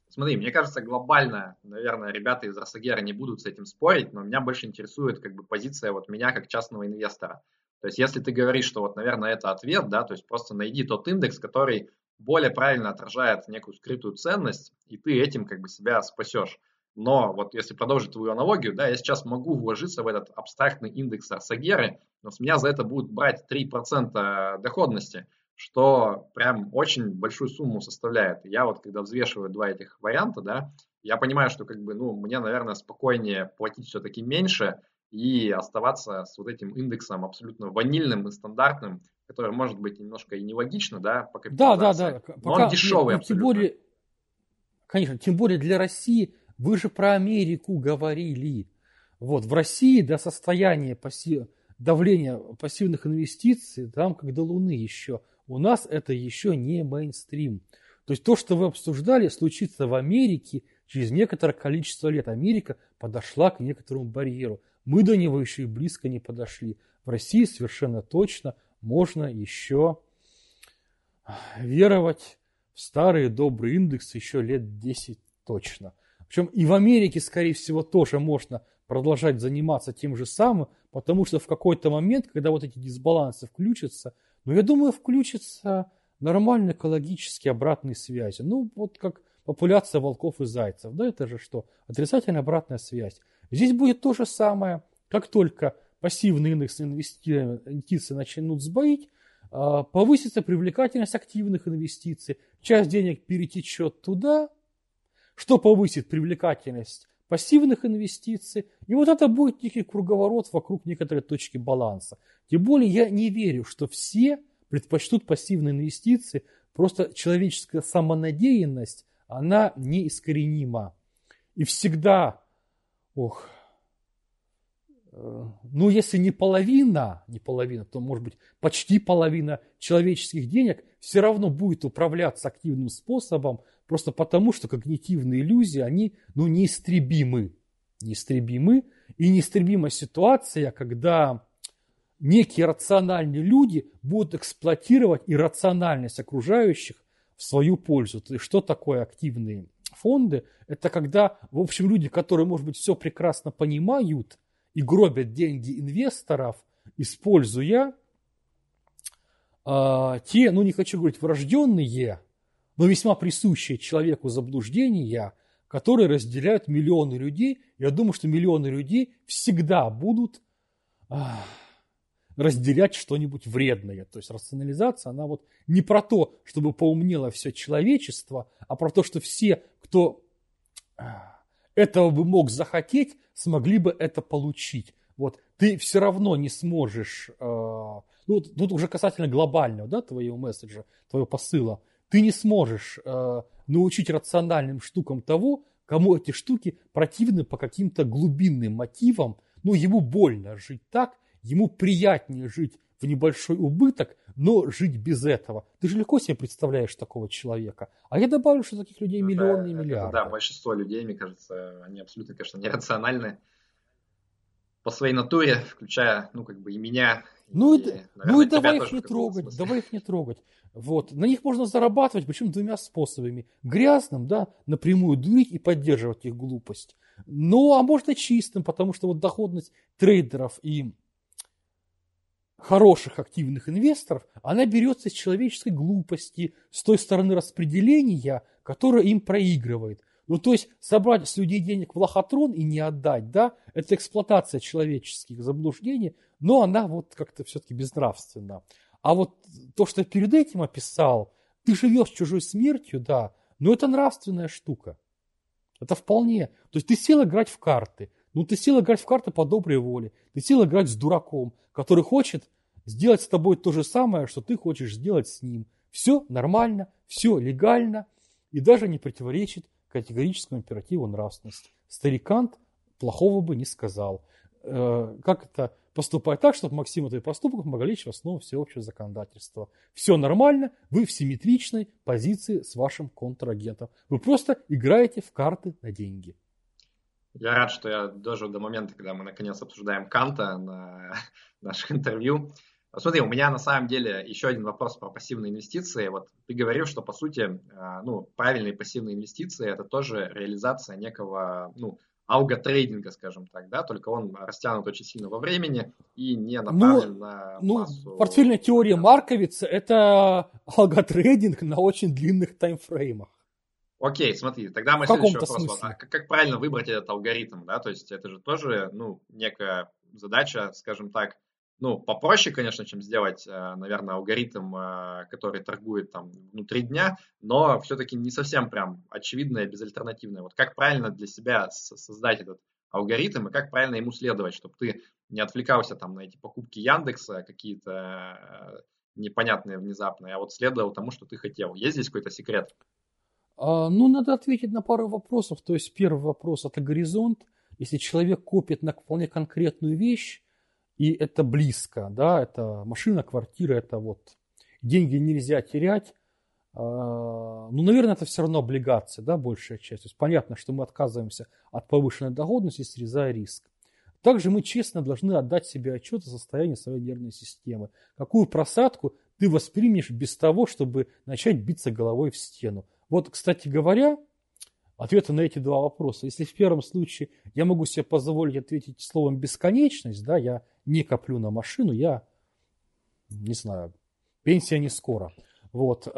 Смотри, мне кажется, глобально, наверное, ребята из Росагера не будут с этим спорить, но меня больше интересует как бы позиция вот меня как частного инвестора. То есть если ты говоришь, что вот, наверное, это ответ, да, то есть просто найди тот индекс, который более правильно отражает некую скрытую ценность, и ты этим как бы себя спасешь. Но вот если продолжить твою аналогию, да, я сейчас могу вложиться в этот абстрактный индекс Арсагеры, но с меня за это будут брать 3% доходности, что прям очень большую сумму составляет. Я вот когда взвешиваю два этих варианта, да, я понимаю, что как бы, ну, мне, наверное, спокойнее платить все-таки меньше и оставаться с вот этим индексом абсолютно ванильным и стандартным, который может быть немножко и нелогично, да, по Да, да, да. Но Пока, он дешевый ну, Тем более, конечно, тем более для России, вы же про Америку говорили. Вот, в России до состояния пассив... давления пассивных инвестиций, там как до Луны еще. У нас это еще не мейнстрим. То есть то, что вы обсуждали, случится в Америке через некоторое количество лет. Америка подошла к некоторому барьеру. Мы до него еще и близко не подошли. В России совершенно точно можно еще веровать в старые добрые индексы еще лет 10 точно. Причем и в Америке, скорее всего, тоже можно продолжать заниматься тем же самым, потому что в какой-то момент, когда вот эти дисбалансы включатся, ну, я думаю, включатся нормальные экологические обратные связи. Ну, вот как популяция волков и зайцев. Да, это же что? Отрицательная обратная связь. Здесь будет то же самое. Как только пассивный индекс инвестиций начнут сбоить, а, повысится привлекательность активных инвестиций, часть денег перетечет туда, что повысит привлекательность пассивных инвестиций, и вот это будет некий круговорот вокруг некоторой точки баланса. Тем более я не верю, что все предпочтут пассивные инвестиции, просто человеческая самонадеянность, она неискоренима. И всегда, ох, Э, ну, если не половина, не половина, то, может быть, почти половина человеческих денег все равно будет управляться активным способом, просто потому, что когнитивные иллюзии, они, ну, неистребимы. Неистребимы. И неистребима ситуация, когда некие рациональные люди будут эксплуатировать иррациональность окружающих в свою пользу. То есть, что такое активные фонды? Это когда, в общем, люди, которые, может быть, все прекрасно понимают – и гробят деньги инвесторов, используя э, те, ну не хочу говорить врожденные, но весьма присущие человеку заблуждения, которые разделяют миллионы людей. Я думаю, что миллионы людей всегда будут э, разделять что-нибудь вредное. То есть рационализация, она вот не про то, чтобы поумнело все человечество, а про то, что все, кто этого бы мог захотеть, смогли бы это получить. Вот ты все равно не сможешь, э, ну тут уже касательно глобального, да, твоего месседжа, твоего посыла, ты не сможешь э, научить рациональным штукам того, кому эти штуки противны по каким-то глубинным мотивам, ну ему больно жить так, ему приятнее жить в небольшой убыток, но жить без этого. Ты же легко себе представляешь такого человека. А я добавлю, что таких людей миллионы и миллиарды. да, большинство людей, мне кажется, они абсолютно, конечно, нерациональны по своей натуре, включая, ну, как бы и меня. Ну, и, наверное, ну и давай их не трогать, давай их не трогать. Вот. На них можно зарабатывать, причем двумя способами. Грязным, да, напрямую дурить и поддерживать их глупость. Ну, а можно чистым, потому что вот доходность трейдеров и хороших активных инвесторов, она берется из человеческой глупости, с той стороны распределения, которое им проигрывает. Ну, то есть собрать с людей денег в лохотрон и не отдать, да, это эксплуатация человеческих заблуждений, но она вот как-то все-таки безнравственна. А вот то, что я перед этим описал, ты живешь чужой смертью, да, но это нравственная штука. Это вполне. То есть ты сел играть в карты, ну, ты сел играть в карты по доброй воле. Ты сел играть с дураком, который хочет сделать с тобой то же самое, что ты хочешь сделать с ним. Все нормально, все легально и даже не противоречит категорическому императиву нравственности. Старикант плохого бы не сказал. Э, как это поступать так, чтобы Максим твой поступок мог лечь в основу всеобщего законодательства. Все нормально, вы в симметричной позиции с вашим контрагентом. Вы просто играете в карты на деньги. Я рад, что я дожил до момента, когда мы наконец обсуждаем Канта на наших интервью. Смотри, у меня на самом деле еще один вопрос про пассивные инвестиции. Вот ты говорил, что по сути, ну, правильные пассивные инвестиции это тоже реализация некого, ну, алготрейдинга, скажем так, да, только он растянут очень сильно во времени и не ну, направлен ну, на ну, массу... Портфельная теория Марковица – это алготрейдинг на очень длинных таймфреймах. Окей, смотри, тогда мы следующий вопрос. Смысле. А как, как правильно выбрать этот алгоритм, да, то есть это же тоже, ну, некая задача, скажем так, ну, попроще, конечно, чем сделать, э, наверное, алгоритм, э, который торгует там внутри дня, но все-таки не совсем прям очевидное, безальтернативное. Вот как правильно для себя создать этот алгоритм и как правильно ему следовать, чтобы ты не отвлекался там на эти покупки Яндекса какие-то э, непонятные, внезапные, а вот следовал тому, что ты хотел. Есть здесь какой-то секрет? А, ну, надо ответить на пару вопросов. То есть первый вопрос – это горизонт. Если человек копит на вполне конкретную вещь, и это близко, да, это машина, квартира, это вот деньги нельзя терять. А, ну, наверное, это все равно облигации, да, большая часть. То есть понятно, что мы отказываемся от повышенной доходности, срезая риск. Также мы честно должны отдать себе отчет о состоянии своей нервной системы. Какую просадку ты воспримешь без того, чтобы начать биться головой в стену. Вот, кстати говоря, ответы на эти два вопроса. Если в первом случае я могу себе позволить ответить словом бесконечность, да, я не коплю на машину, я, не знаю, пенсия не скоро. Вот. Э,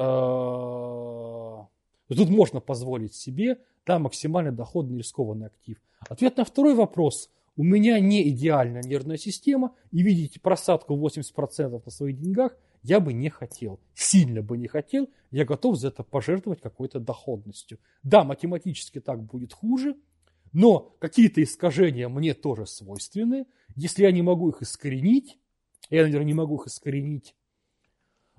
тут можно позволить себе, да, максимально доходный рискованный актив. Ответ на второй вопрос. У меня не идеальная нервная система, и видите просадку 80% на своих деньгах я бы не хотел. Сильно бы не хотел, я готов за это пожертвовать какой-то доходностью. Да, математически так будет хуже, но какие-то искажения мне тоже свойственны. Если я не могу их искоренить, я, наверное, не могу их искоренить,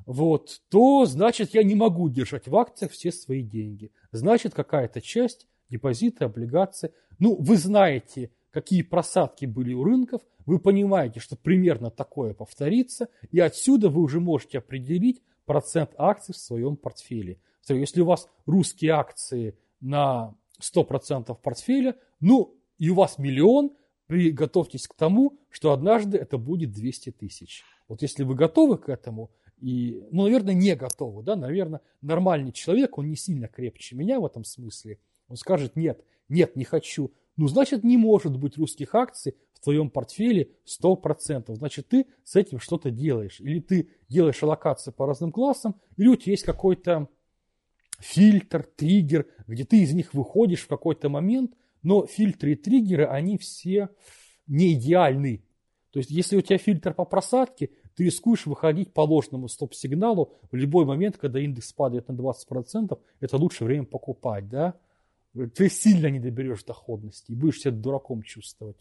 вот, то значит я не могу держать в акциях все свои деньги. Значит, какая-то часть депозиты, облигации. Ну, вы знаете, какие просадки были у рынков, вы понимаете, что примерно такое повторится, и отсюда вы уже можете определить процент акций в своем портфеле. Если у вас русские акции на 100% портфеля, ну и у вас миллион, приготовьтесь к тому, что однажды это будет 200 тысяч. Вот если вы готовы к этому, и, ну, наверное, не готовы, да, наверное, нормальный человек, он не сильно крепче меня в этом смысле, он скажет, нет, нет, не хочу, ну, значит, не может быть русских акций в твоем портфеле 100%. Значит, ты с этим что-то делаешь. Или ты делаешь аллокации по разным классам, или у тебя есть какой-то фильтр, триггер, где ты из них выходишь в какой-то момент, но фильтры и триггеры, они все не идеальны. То есть, если у тебя фильтр по просадке, ты рискуешь выходить по ложному стоп-сигналу в любой момент, когда индекс падает на 20%, это лучшее время покупать, да? Ты сильно не доберешь доходности и будешь себя дураком чувствовать.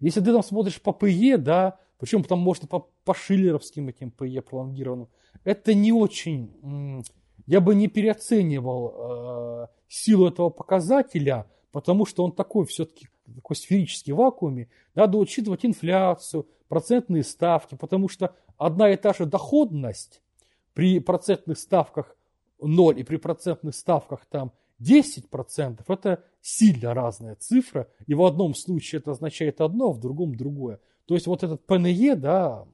Если ты там смотришь по ПЕ, да, причем там можно по, по шиллеровским этим ПЕ пролонгированным, это не очень я бы не переоценивал э, силу этого показателя, потому что он такой все-таки такой сферический вакууме. Надо учитывать инфляцию, процентные ставки, потому что одна и та же доходность при процентных ставках 0 и при процентных ставках там 10% это сильно разная цифра, и в одном случае это означает одно, в другом другое. То есть вот этот ПНЕ, да,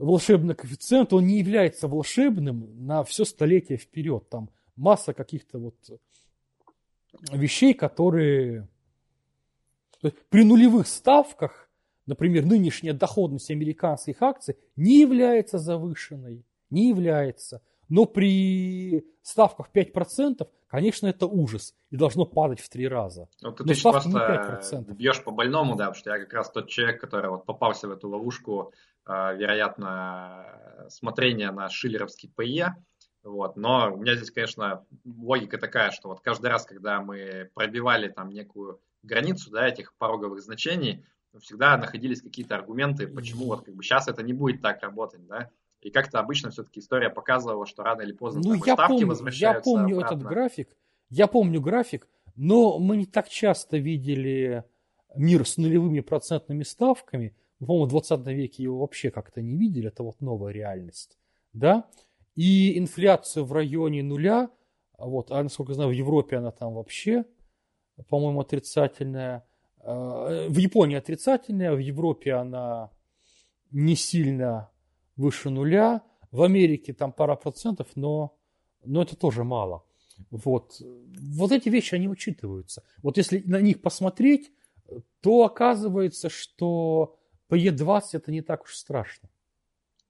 волшебный коэффициент, он не является волшебным на все столетие вперед. Там масса каких-то вот вещей, которые при нулевых ставках, например, нынешняя доходность американских акций не является завышенной, не является. Но при ставках 5%, конечно, это ужас. И должно падать в три раза. Ну, ты, ты просто бьешь по больному, да, потому что я как раз тот человек, который вот попался в эту ловушку а, вероятно, смотрение на шиллеровский ПЕ. Вот. Но у меня здесь, конечно, логика такая, что вот каждый раз, когда мы пробивали там некую границу да, этих пороговых значений, всегда находились какие-то аргументы, почему вот как бы сейчас это не будет так работать, да. И как-то обычно все-таки история показывала, что рано или поздно ну, я ставки помню, возвращаются Я помню обратно. этот график, я помню график, но мы не так часто видели мир с нулевыми процентными ставками, по-моему, в 20 веке его вообще как-то не видели, это вот новая реальность, да, и инфляция в районе нуля, вот, а насколько я знаю, в Европе она там вообще, по-моему, отрицательная, э, в Японии отрицательная, в Европе она не сильно выше нуля. В Америке там пара процентов, но, но это тоже мало. Вот. вот эти вещи, они учитываются. Вот если на них посмотреть, то оказывается, что по Е20 это не так уж страшно.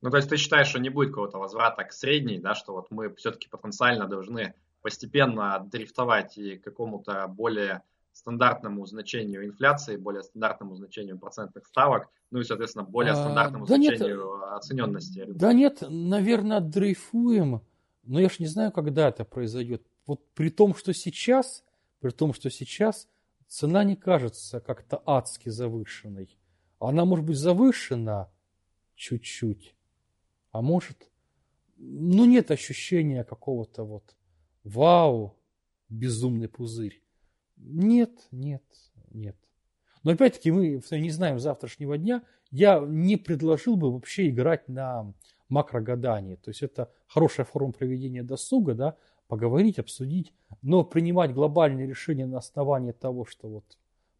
Ну, то есть ты считаешь, что не будет какого-то возврата к средней, да, что вот мы все-таки потенциально должны постепенно дрифтовать и к какому-то более стандартному значению инфляции, более стандартному значению процентных ставок, ну и, соответственно, более а, стандартному а, да значению нет, оцененности. Да нет, наверное, дрейфуем, но я ж не знаю, когда это произойдет. Вот при том, что сейчас, при том, что сейчас цена не кажется как-то адски завышенной. Она может быть завышена чуть-чуть, а может, ну нет ощущения какого-то вот вау, безумный пузырь. Нет, нет, нет. Но опять-таки мы не знаем завтрашнего дня. Я не предложил бы вообще играть на макрогадание. То есть это хорошая форма проведения досуга, да, поговорить, обсудить, но принимать глобальные решения на основании того, что вот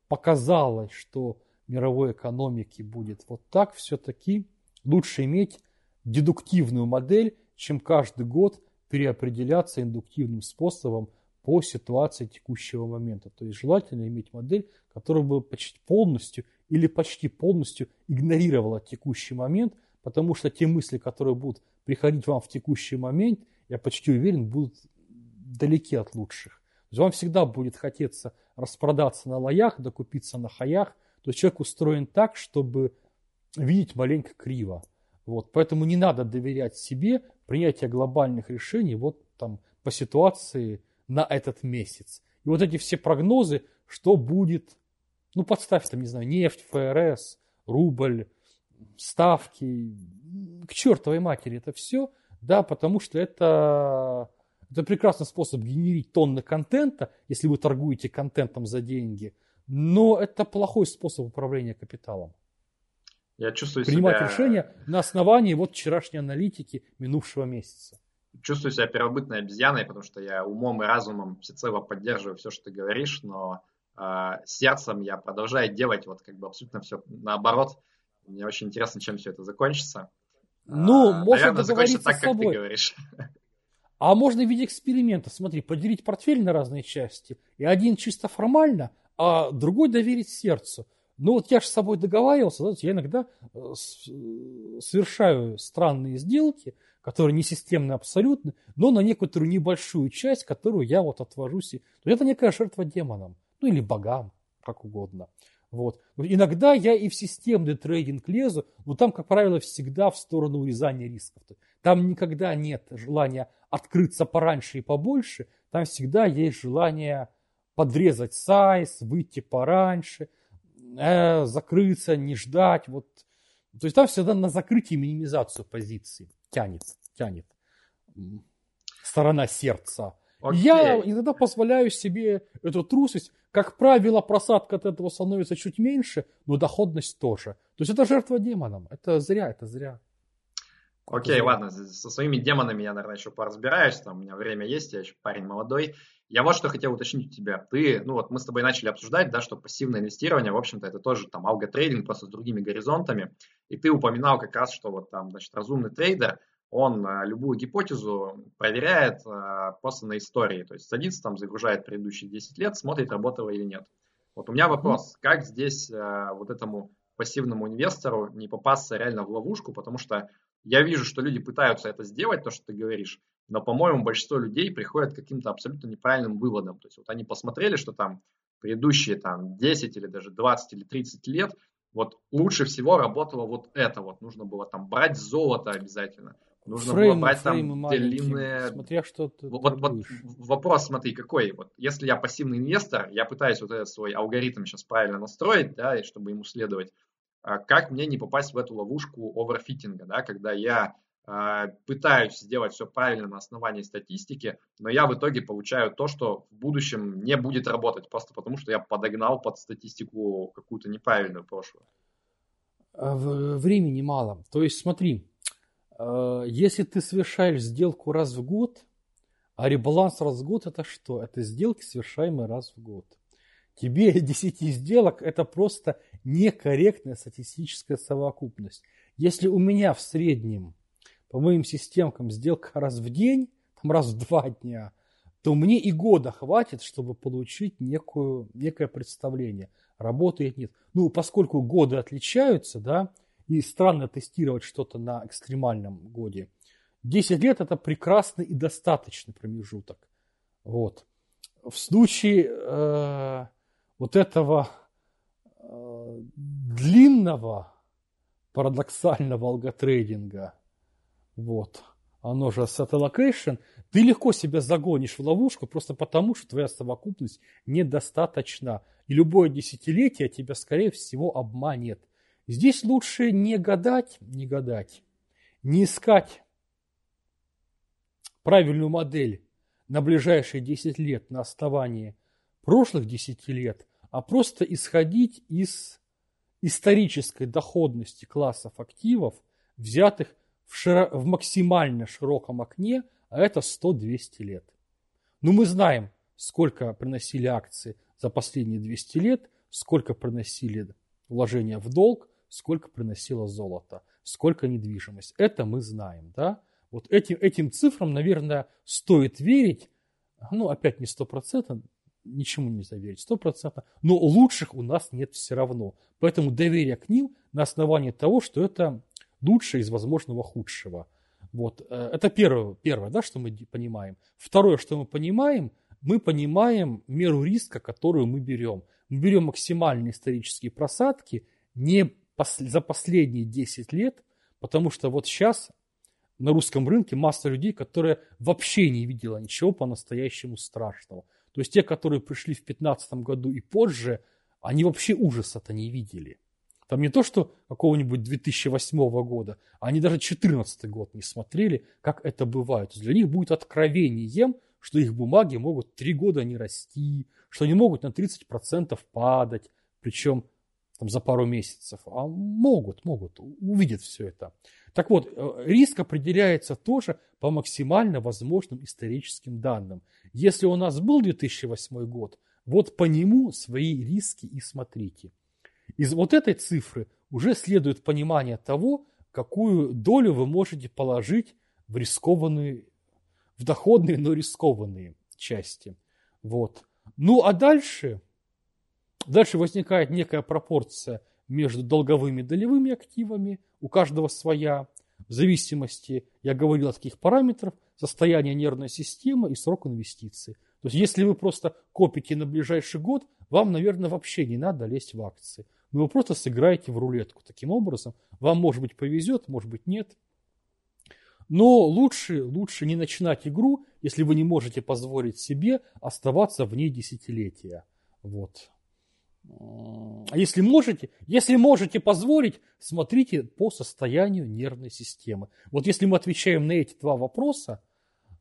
показалось, что мировой экономике будет вот так, все-таки лучше иметь дедуктивную модель, чем каждый год переопределяться индуктивным способом по ситуации текущего момента. То есть желательно иметь модель, которая бы почти полностью или почти полностью игнорировала текущий момент, потому что те мысли, которые будут приходить вам в текущий момент, я почти уверен, будут далеки от лучших. То есть вам всегда будет хотеться распродаться на лоях, докупиться на хаях. То есть человек устроен так, чтобы видеть маленько криво. Вот, поэтому не надо доверять себе принятие глобальных решений вот там по ситуации на этот месяц. И вот эти все прогнозы, что будет, ну подставь там, не знаю, нефть, ФРС, рубль, ставки, к чертовой матери это все, да, потому что это, это прекрасный способ генерить тонны контента, если вы торгуете контентом за деньги, но это плохой способ управления капиталом. Я чувствую принимать себя... решения на основании вот вчерашней аналитики минувшего месяца. Чувствую себя первобытной обезьяной, потому что я умом и разумом всецело поддерживаю все, что ты говоришь, но э, сердцем я продолжаю делать вот как бы абсолютно все наоборот. Мне очень интересно, чем все это закончится. Ну, а, можно наверное, договориться так, с собой. как ты говоришь. А можно в виде эксперимента, смотри, поделить портфель на разные части, и один чисто формально, а другой доверить сердцу. Ну вот я же с собой договаривался, знаете, я иногда э, совершаю странные сделки, которые не системны абсолютно, но на некоторую небольшую часть, которую я вот отвожу себе. То это некая жертва демонам, ну или богам, как угодно. Вот. Иногда я и в системный трейдинг лезу, но там, как правило, всегда в сторону урезания рисков. Там никогда нет желания открыться пораньше и побольше, там всегда есть желание подрезать сайз, выйти пораньше – э, закрыться, не ждать. Вот. То есть там всегда на закрытие и минимизацию позиции тянет, тянет сторона сердца. Okay. Я иногда позволяю себе эту трусость. Как правило, просадка от этого становится чуть меньше, но доходность тоже. То есть это жертва демоном. Это зря, это зря. Окей, okay, ладно, со своими демонами я, наверное, еще поразбираюсь, там у меня время есть, я еще парень молодой. Я вот что хотел уточнить у тебя. Ты, ну вот мы с тобой начали обсуждать, да, что пассивное инвестирование, в общем-то, это тоже там алготрейдинг, просто с другими горизонтами. И ты упоминал как раз, что вот там, значит, разумный трейдер, он а, любую гипотезу проверяет а, просто на истории. То есть садится там, загружает предыдущие 10 лет, смотрит, работало или нет. Вот у меня вопрос, как здесь а, вот этому пассивному инвестору не попасться реально в ловушку, потому что я вижу, что люди пытаются это сделать, то, что ты говоришь, но, по-моему, большинство людей приходят к каким-то абсолютно неправильным выводам. То есть вот они посмотрели, что там предыдущие там 10 или даже 20 или 30 лет вот лучше всего работало вот это вот. Нужно было там брать золото обязательно. Нужно фреймы, было брать там длинные... Смотря что ты вот, вот вопрос, смотри, какой. Вот если я пассивный инвестор, я пытаюсь вот этот свой алгоритм сейчас правильно настроить, да, и чтобы ему следовать. А как мне не попасть в эту ловушку оверфитинга, да, когда я э, пытаюсь сделать все правильно на основании статистики, но я в итоге получаю то, что в будущем не будет работать, просто потому что я подогнал под статистику какую-то неправильную прошлую. А, времени мало. То есть смотри, если ты совершаешь сделку раз в год, а ребаланс раз в год это что? Это сделки, совершаемые раз в год. Тебе 10 сделок – это просто некорректная статистическая совокупность. Если у меня в среднем по моим системкам сделка раз в день, там раз в два дня, то мне и года хватит, чтобы получить некую, некое представление, работает нет. Ну, поскольку годы отличаются, да, и странно тестировать что-то на экстремальном годе, 10 лет это прекрасный и достаточный промежуток. Вот. В случае э, вот этого э, длинного парадоксального алготрейдинга, вот, оно же asset allocation, ты легко себя загонишь в ловушку просто потому, что твоя совокупность недостаточна. И любое десятилетие тебя, скорее всего, обманет. Здесь лучше не гадать, не гадать, не искать правильную модель на ближайшие 10 лет на основании прошлых 10 лет, а просто исходить из исторической доходности классов активов, взятых в, широ... в максимально широком окне, а это 100-200 лет. Ну, мы знаем, сколько приносили акции за последние 200 лет, сколько приносили вложения в долг, сколько приносило золото, сколько недвижимость. Это мы знаем, да? Вот этим, этим цифрам, наверное, стоит верить, ну, опять не сто процентов, ничему нельзя верить сто процентов, но лучших у нас нет все равно. Поэтому доверие к ним на основании того, что это лучшее из возможного худшего. Вот. Э, это первое, первое, да, что мы понимаем. Второе, что мы понимаем, мы понимаем меру риска, которую мы берем. Мы берем максимальные исторические просадки не за последние 10 лет, потому что вот сейчас на русском рынке масса людей, которые вообще не видела ничего по-настоящему страшного. То есть те, которые пришли в 2015 году и позже, они вообще ужаса-то не видели. Там не то, что какого-нибудь 2008 года, они даже 2014 год не смотрели, как это бывает. Для них будет откровением, что их бумаги могут три года не расти, что они могут на 30% падать, причем там, за пару месяцев. А могут, могут, увидят все это. Так вот, э, риск определяется тоже по максимально возможным историческим данным. Если у нас был 2008 год, вот по нему свои риски и смотрите. Из вот этой цифры уже следует понимание того, какую долю вы можете положить в рискованные, в доходные, но рискованные части. Вот. Ну а дальше, дальше возникает некая пропорция между долговыми и долевыми активами, у каждого своя, в зависимости, я говорил о таких параметрах, состояние нервной системы и срок инвестиций. То есть, если вы просто копите на ближайший год, вам, наверное, вообще не надо лезть в акции. Но вы просто сыграете в рулетку. Таким образом, вам, может быть, повезет, может быть, нет. Но лучше, лучше не начинать игру, если вы не можете позволить себе оставаться в ней десятилетия. Вот. Если можете, если можете позволить, смотрите по состоянию нервной системы. Вот если мы отвечаем на эти два вопроса,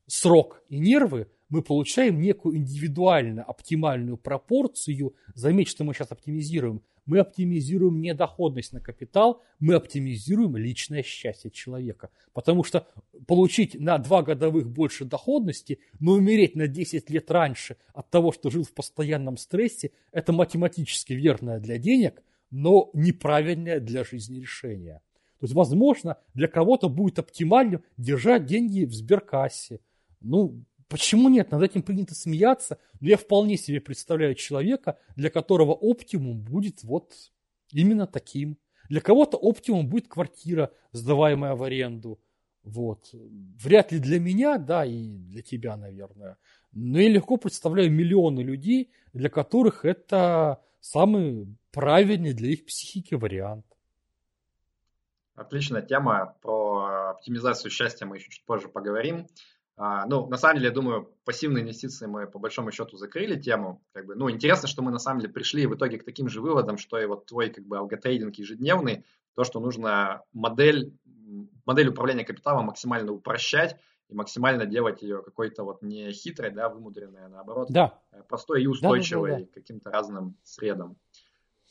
срок и нервы, мы получаем некую индивидуально оптимальную пропорцию. Заметьте, что мы сейчас оптимизируем. Мы оптимизируем не доходность на капитал, мы оптимизируем личное счастье человека. Потому что получить на два годовых больше доходности, но умереть на 10 лет раньше от того, что жил в постоянном стрессе, это математически верное для денег, но неправильное для жизни решение. То есть, возможно, для кого-то будет оптимальным держать деньги в сберкассе. Ну, Почему нет? Над этим принято смеяться. Но я вполне себе представляю человека, для которого оптимум будет вот именно таким. Для кого-то оптимум будет квартира, сдаваемая в аренду. Вот. Вряд ли для меня, да, и для тебя, наверное. Но я легко представляю миллионы людей, для которых это самый правильный для их психики вариант. Отличная тема. Про оптимизацию счастья мы еще чуть позже поговорим. А, ну, на самом деле, я думаю, пассивные инвестиции мы по большому счету закрыли тему. Как бы, ну, интересно, что мы на самом деле пришли в итоге к таким же выводам, что и вот твой как бы алготрейдинг ежедневный, то, что нужно модель, модель управления капиталом максимально упрощать и максимально делать ее какой-то вот не хитрой, да, вымудренной, а наоборот, да. Э, простой и устойчивой да, да, да, да. каким-то разным средам.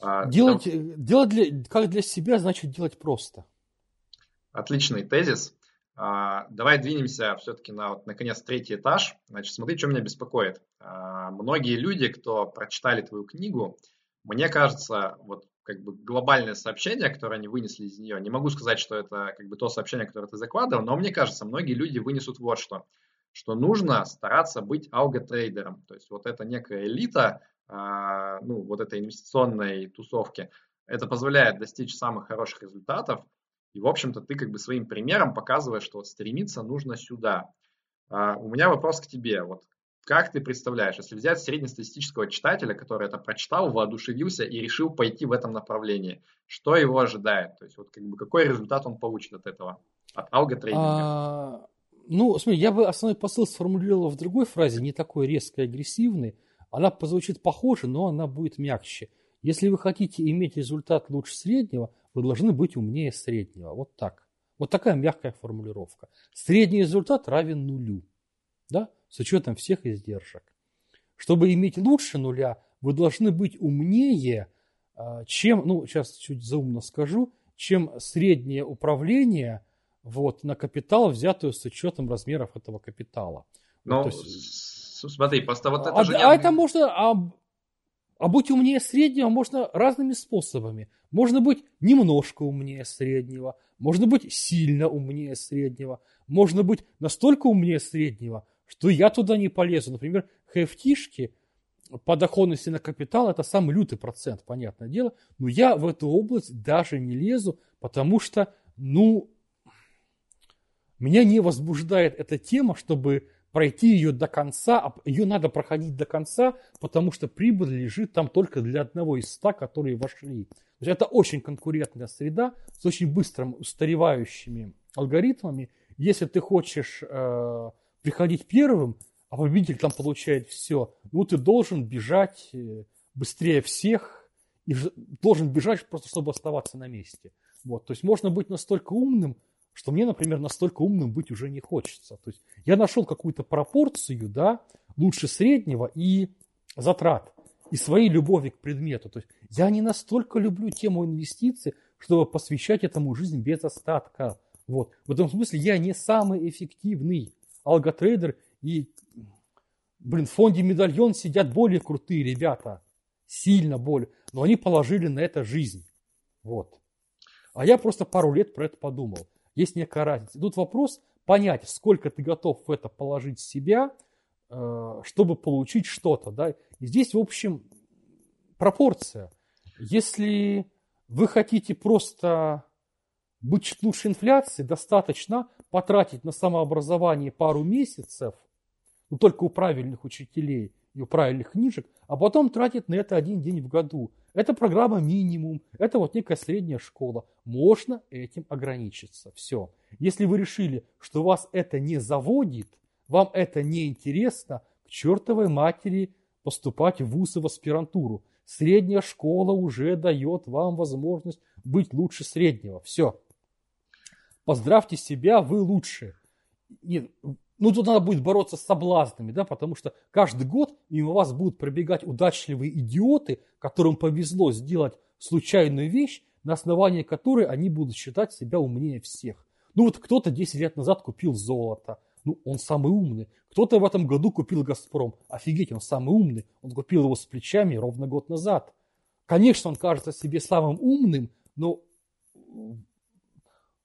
А, делать, Сам... делать для, как для себя, значит делать просто. Отличный тезис. А, давай двинемся все-таки на, вот, наконец, третий этаж. Значит, смотри, что меня беспокоит. А, многие люди, кто прочитали твою книгу, мне кажется, вот как бы глобальное сообщение, которое они вынесли из нее. Не могу сказать, что это как бы то сообщение, которое ты закладывал, но мне кажется, многие люди вынесут вот что. Что нужно стараться быть алготрейдером. То есть вот это некая элита, а, ну, вот этой инвестиционной тусовки, это позволяет достичь самых хороших результатов. И, в общем-то, ты как бы своим примером показываешь, что стремиться нужно сюда. А, у меня вопрос к тебе. Вот как ты представляешь, если взять среднестатистического читателя, который это прочитал, воодушевился и решил пойти в этом направлении, что его ожидает? То есть вот как бы какой результат он получит от этого, от алготрейдинга? А, ну, смотри, я бы основной посыл сформулировал в другой фразе, не такой резко агрессивный. Она позвучит похоже, но она будет мягче. Если вы хотите иметь результат лучше среднего, вы должны быть умнее среднего. Вот так. Вот такая мягкая формулировка. Средний результат равен нулю. Да? с учетом всех издержек. Чтобы иметь лучше нуля, вы должны быть умнее, а, чем, ну, сейчас чуть заумно скажу, чем среднее управление вот, на капитал, взятую с учетом размеров этого капитала. Ну, вот, есть... смотри, просто вот это а, же... А это можно... А, а быть умнее среднего можно разными способами. Можно быть немножко умнее среднего, можно быть сильно умнее среднего, можно быть настолько умнее среднего, что я туда не полезу. Например, хефтишки по доходности на капитал это самый лютый процент, понятное дело. Но я в эту область даже не лезу, потому что, ну, меня не возбуждает эта тема, чтобы пройти ее до конца, а ее надо проходить до конца, потому что прибыль лежит там только для одного из ста, которые вошли. То есть это очень конкурентная среда с очень быстрым устаревающими алгоритмами. Если ты хочешь э, приходить первым, а победитель там получает все, ну ты должен бежать э, быстрее всех и должен бежать просто, чтобы оставаться на месте. Вот, то есть можно быть настолько умным, что мне, например, настолько умным быть уже не хочется. То есть я нашел какую-то пропорцию, да, лучше среднего и затрат, и своей любови к предмету. То есть я не настолько люблю тему инвестиций, чтобы посвящать этому жизнь без остатка. Вот. В этом смысле я не самый эффективный алготрейдер и, блин, в фонде медальон сидят более крутые ребята, сильно более, но они положили на это жизнь. Вот. А я просто пару лет про это подумал. Есть некая разница. Тут вопрос понять, сколько ты готов в это положить себя, э, чтобы получить что-то. Да? И здесь, в общем, пропорция. Если вы хотите просто быть чуть лучше инфляции, достаточно потратить на самообразование пару месяцев, ну, только у правильных учителей у правильных книжек, а потом тратить на это один день в году. Это программа минимум, это вот некая средняя школа. Можно этим ограничиться. Все. Если вы решили, что вас это не заводит, вам это не интересно, к чертовой матери поступать в вуз и в аспирантуру. Средняя школа уже дает вам возможность быть лучше среднего. Все поздравьте себя, вы лучше. Нет, ну тут надо будет бороться с соблазнами, да, потому что каждый год мимо вас будут пробегать удачливые идиоты, которым повезло сделать случайную вещь, на основании которой они будут считать себя умнее всех. Ну вот кто-то 10 лет назад купил золото, ну он самый умный. Кто-то в этом году купил Газпром, офигеть, он самый умный, он купил его с плечами ровно год назад. Конечно, он кажется себе самым умным, но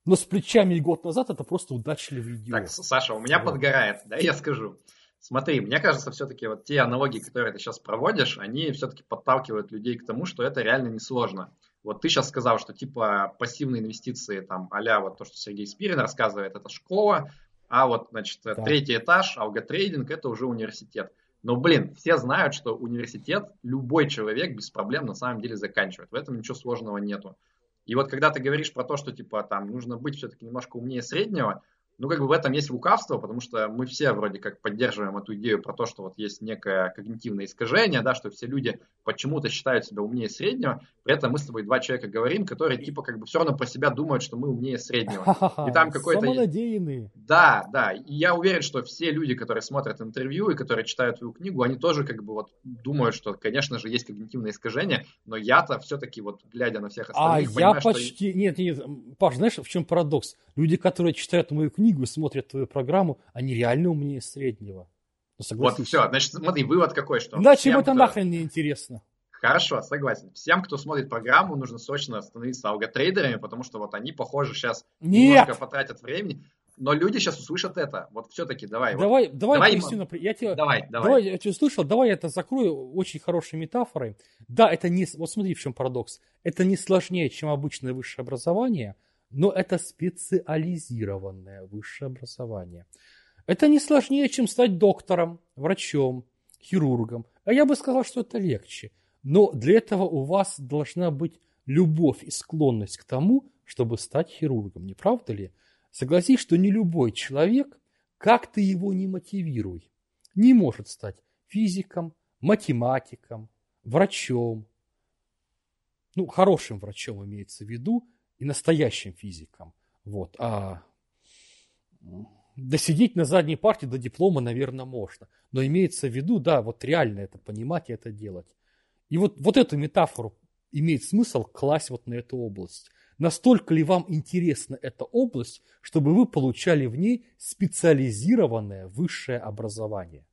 но с плечами год назад это просто удачливый идиот. Так, Саша, у меня вот. подгорает, да, я скажу. Смотри, мне кажется, все-таки вот те аналогии, которые ты сейчас проводишь, они все-таки подталкивают людей к тому, что это реально несложно. Вот ты сейчас сказал, что типа пассивные инвестиции, там, а вот то, что Сергей Спирин рассказывает, это школа, а вот, значит, да. третий этаж, алготрейдинг, это уже университет. Но, блин, все знают, что университет любой человек без проблем на самом деле заканчивает. В этом ничего сложного нету. И вот когда ты говоришь про то, что типа там нужно быть все-таки немножко умнее среднего, ну, как бы в этом есть лукавство, потому что мы все вроде как поддерживаем эту идею про то, что вот есть некое когнитивное искажение, да, что все люди почему-то считают себя умнее среднего, при этом мы с тобой два человека говорим, которые типа как бы все равно про себя думают, что мы умнее среднего. И там какой-то... Самонадеянные. Да, да. И я уверен, что все люди, которые смотрят интервью и которые читают твою книгу, они тоже как бы вот думают, что, конечно же, есть когнитивное искажение, но я-то все-таки вот глядя на всех а остальных, А я почти... Что... Нет, нет, Паш, знаешь, в чем парадокс? Люди, которые читают мою книгу, книгу, смотрят твою программу, они реально умнее среднего. Ну, вот, все, значит, смотри, вывод какой, что... Иначе им это кто... нахрен не интересно. Хорошо, согласен. Всем, кто смотрит программу, нужно срочно становиться алготрейдерами, потому что вот они, похоже, сейчас Нет. немножко потратят времени. Но люди сейчас услышат это. Вот все-таки давай. Давай, вот. давай, давай например. Я тебе, давай, давай. давай. Я тебя услышал, давай я это закрою очень хорошей метафорой. Да, это не... Вот смотри, в чем парадокс. Это не сложнее, чем обычное высшее образование, но это специализированное высшее образование. Это не сложнее, чем стать доктором, врачом, хирургом. А я бы сказал, что это легче. Но для этого у вас должна быть любовь и склонность к тому, чтобы стать хирургом. Не правда ли? Согласись, что не любой человек, как ты его не мотивируй, не может стать физиком, математиком, врачом. Ну, хорошим врачом имеется в виду и настоящим физиком. Вот. А досидеть на задней парте до диплома, наверное, можно. Но имеется в виду, да, вот реально это понимать и это делать. И вот, вот эту метафору имеет смысл класть вот на эту область. Настолько ли вам интересна эта область, чтобы вы получали в ней специализированное высшее образование?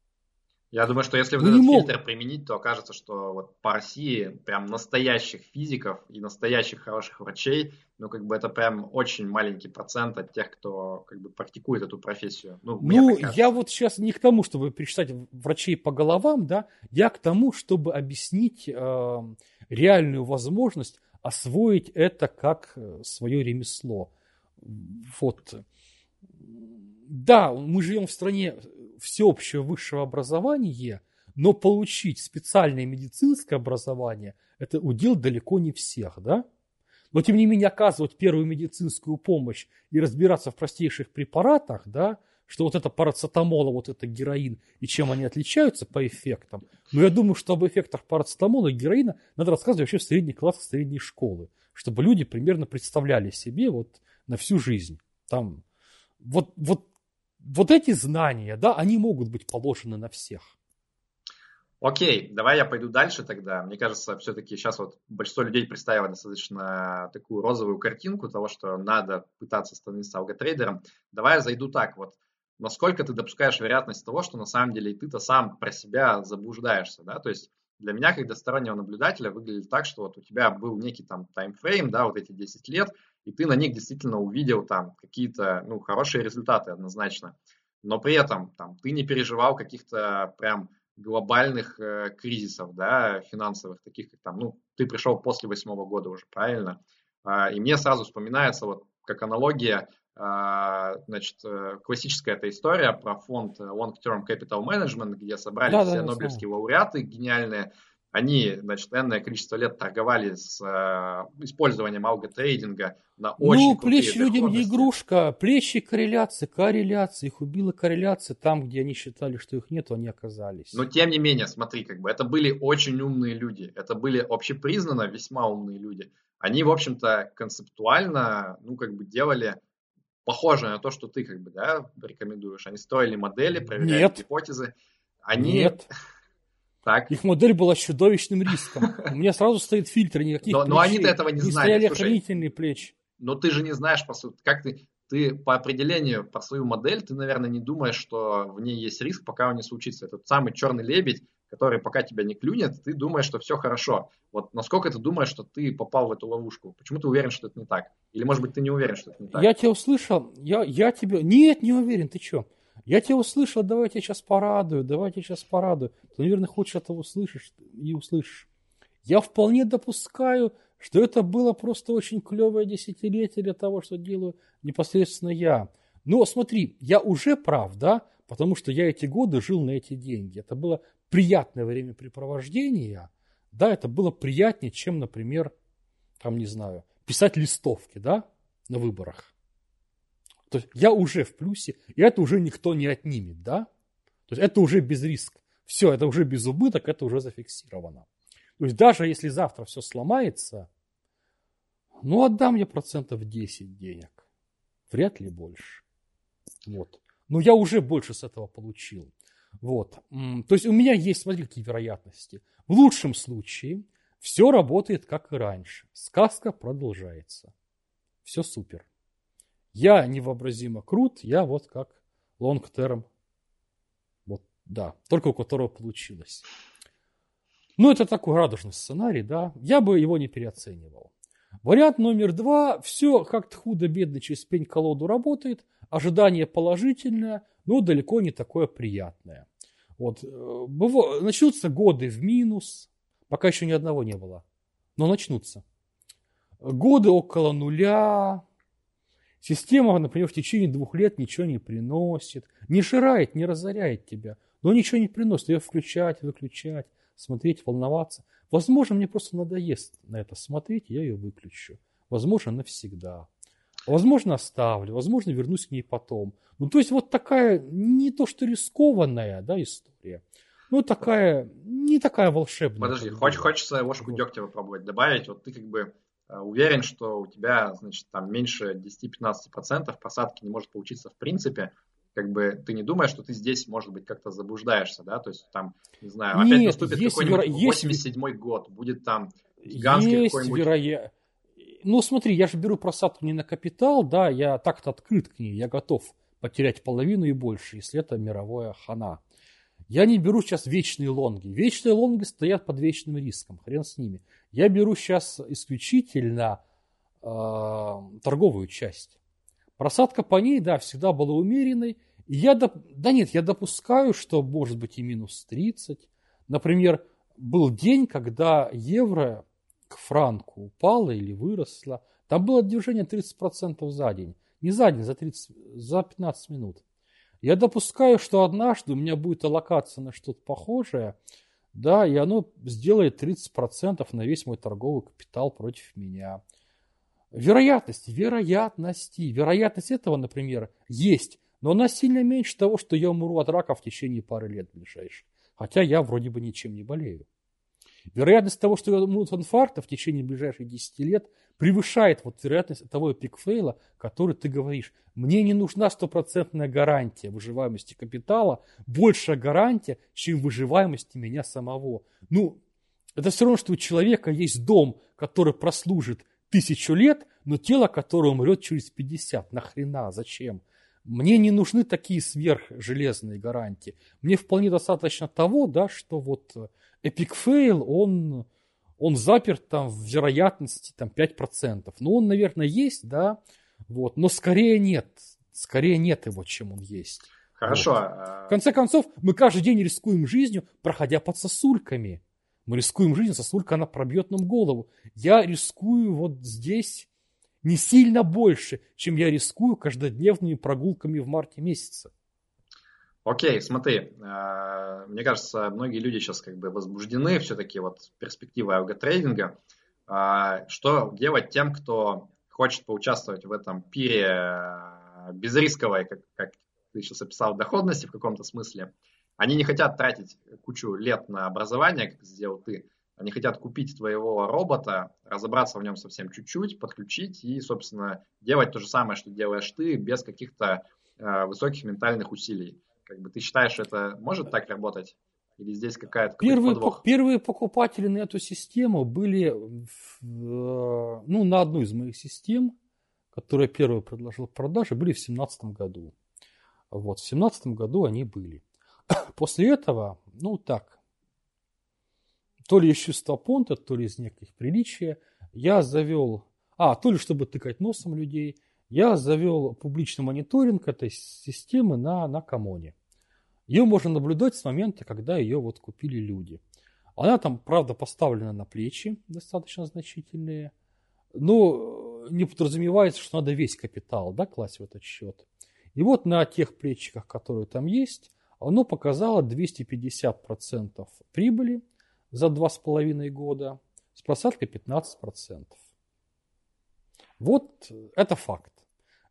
Я думаю, что если вот этот мог... фильтр применить, то окажется, что вот по России прям настоящих физиков и настоящих хороших врачей, ну, как бы это прям очень маленький процент от тех, кто как бы практикует эту профессию. Ну, ну я вот сейчас не к тому, чтобы перечислять врачей по головам, да, я к тому, чтобы объяснить э, реальную возможность освоить это как э, свое ремесло. Вот. Да, мы живем в стране всеобщего высшего образования, но получить специальное медицинское образование – это удел далеко не всех, да? Но, тем не менее, оказывать первую медицинскую помощь и разбираться в простейших препаратах, да, что вот это парацетамол, а вот это героин, и чем они отличаются по эффектам. Но я думаю, что об эффектах парацетамола и героина надо рассказывать вообще в средних классах средней школы, чтобы люди примерно представляли себе вот на всю жизнь. Там, вот, вот вот эти знания, да, они могут быть положены на всех. Окей, давай я пойду дальше тогда. Мне кажется, все-таки сейчас вот большинство людей представило достаточно такую розовую картинку того, что надо пытаться становиться алготрейдером. Давай я зайду так вот. Насколько ты допускаешь вероятность того, что на самом деле ты-то сам про себя заблуждаешься, да? То есть для меня, как для стороннего наблюдателя, выглядит так, что вот у тебя был некий там таймфрейм, да, вот эти 10 лет, и ты на них действительно увидел там какие-то, ну, хорошие результаты однозначно. Но при этом там ты не переживал каких-то прям глобальных э, кризисов, да, финансовых, таких как там, ну, ты пришел после восьмого года уже, правильно? А, и мне сразу вспоминается вот как аналогия, а, значит, э, классическая эта история про фонд Long Term Capital Management, где собрали да, все да, нобелевские лауреаты гениальные, они, значит, энное количество лет торговали с э, использованием алготрейдинга на ну, очень Ну, плечи людям не игрушка. Плечи корреляции, корреляции. Их убила корреляция. Там, где они считали, что их нет, они оказались. Но, тем не менее, смотри, как бы это были очень умные люди. Это были общепризнанно весьма умные люди. Они, в общем-то, концептуально, ну, как бы делали похожее на то, что ты, как бы, да, рекомендуешь. Они строили модели, проверяли нет. гипотезы. Они... Нет. Так. Их модель была чудовищным риском. У меня сразу стоит фильтр, никаких Но, но они-то этого не, не знали. стояли Слушай, охранительные плечи. Но ты же не знаешь, по сути, как ты, ты по определению про свою модель, ты, наверное, не думаешь, что в ней есть риск, пока он не случится. Этот самый черный лебедь, который пока тебя не клюнет, ты думаешь, что все хорошо. Вот насколько ты думаешь, что ты попал в эту ловушку? Почему ты уверен, что это не так? Или, может быть, ты не уверен, что это не так? Я тебя услышал. Я, я тебе... Нет, не уверен, ты что? Я тебя услышал, давай я тебя сейчас порадую, давай я тебя сейчас порадую. Ты, наверное, хочешь это услышать и услышишь. Я вполне допускаю, что это было просто очень клевое десятилетие для того, что делаю непосредственно я. Но смотри, я уже прав, да, потому что я эти годы жил на эти деньги. Это было приятное времяпрепровождение, да, это было приятнее, чем, например, там, не знаю, писать листовки, да, на выборах. То есть я уже в плюсе, и это уже никто не отнимет, да? То есть это уже без риска. Все, это уже без убыток, это уже зафиксировано. То есть даже если завтра все сломается, ну отдам я процентов 10 денег. Вряд ли больше. Вот. Но я уже больше с этого получил. Вот. То есть у меня есть, смотри, какие вероятности. В лучшем случае все работает как и раньше. Сказка продолжается. Все супер. Я невообразимо крут, я вот как term. Вот, да, только у которого получилось. Ну, это такой радужный сценарий, да. Я бы его не переоценивал. Вариант номер два. Все как-то худо-бедно через пень-колоду работает. Ожидание положительное, но далеко не такое приятное. Вот. Э, начнутся годы в минус. Пока еще ни одного не было. Но начнутся. Годы около нуля. Система, например, в течение двух лет ничего не приносит. Не жирает, не разоряет тебя. Но ничего не приносит. Ее включать, выключать, смотреть, волноваться. Возможно, мне просто надоест на это смотреть, я ее выключу. Возможно, навсегда. Возможно, оставлю, возможно, вернусь к ней потом. Ну, то есть, вот такая, не то что рискованная, да, история. Ну, такая, не такая волшебная. Подожди, хоч, хочется ложку дегтя попробовать добавить. Вот ты как бы уверен, что у тебя, значит, там меньше 10-15% просадки не может получиться в принципе, как бы ты не думаешь, что ты здесь, может быть, как-то заблуждаешься, да, то есть там, не знаю, опять Нет, наступит какой-нибудь веро... 87-й год, будет там гигантский есть какой-нибудь... Вероя... Ну, смотри, я же беру просадку не на капитал, да, я так-то открыт к ней, я готов потерять половину и больше, если это мировая хана. Я не беру сейчас вечные лонги. Вечные лонги стоят под вечным риском, хрен с ними. Я беру сейчас исключительно э, торговую часть. Просадка по ней, да, всегда была умеренной. И я, доп... да нет, я допускаю, что может быть и минус 30. Например, был день, когда евро к франку упало или выросло. Там было движение 30% за день. Не за день, за, 30, за 15 минут. Я допускаю, что однажды у меня будет аллокация на что-то похожее, да, и оно сделает 30% на весь мой торговый капитал против меня. Вероятность, вероятности. Вероятность этого, например, есть, но она сильно меньше того, что я умру от рака в течение пары лет ближайших. Хотя я вроде бы ничем не болею. Вероятность того, что я умру от инфаркта в течение ближайших 10 лет, превышает вот вероятность того пикфейла, который ты говоришь. Мне не нужна стопроцентная гарантия выживаемости капитала, большая гарантия, чем выживаемости меня самого. Ну, это все равно, что у человека есть дом, который прослужит тысячу лет, но тело, которое умрет через 50. Нахрена? Зачем? Мне не нужны такие сверхжелезные гарантии. Мне вполне достаточно того, да, что вот Fail, он, он заперт там в вероятности там 5%. Ну, он, наверное, есть, да, вот, но скорее нет. Скорее нет его, чем он есть. Хорошо. Вот. А в конце концов, мы каждый день рискуем жизнью, проходя под сосульками. Мы рискуем жизнь, сосулька, она пробьет нам голову. Я рискую вот здесь не сильно больше, чем я рискую каждодневными прогулками в марте месяце. Окей, смотри, э, мне кажется, многие люди сейчас как бы возбуждены все-таки вот перспективой алготрейдинга. Э, что делать тем, кто хочет поучаствовать в этом пире э, безрисковой, как, как ты сейчас описал, доходности в каком-то смысле? Они не хотят тратить кучу лет на образование, как сделал ты. Они хотят купить твоего робота, разобраться в нем совсем чуть-чуть, подключить и, собственно, делать то же самое, что делаешь ты, без каких-то высоких ментальных усилий. Как бы ты считаешь, это может так работать? Или здесь какая-то первые, подвох? первые покупатели на эту систему были в, ну, на одну из моих систем, которая первая предложила в продаже, были в 2017 году. Вот, в 2017 году они были. После этого, ну так, то ли из чувства понта, то ли из неких приличия, я завел, а, то ли чтобы тыкать носом людей, я завел публичный мониторинг этой системы на, на Камоне. Ее можно наблюдать с момента, когда ее вот купили люди. Она там, правда, поставлена на плечи, достаточно значительные, но не подразумевается, что надо весь капитал да, класть в этот счет. И вот на тех плечиках, которые там есть, оно показало 250% прибыли за 2,5 года с просадкой 15%. Вот это факт.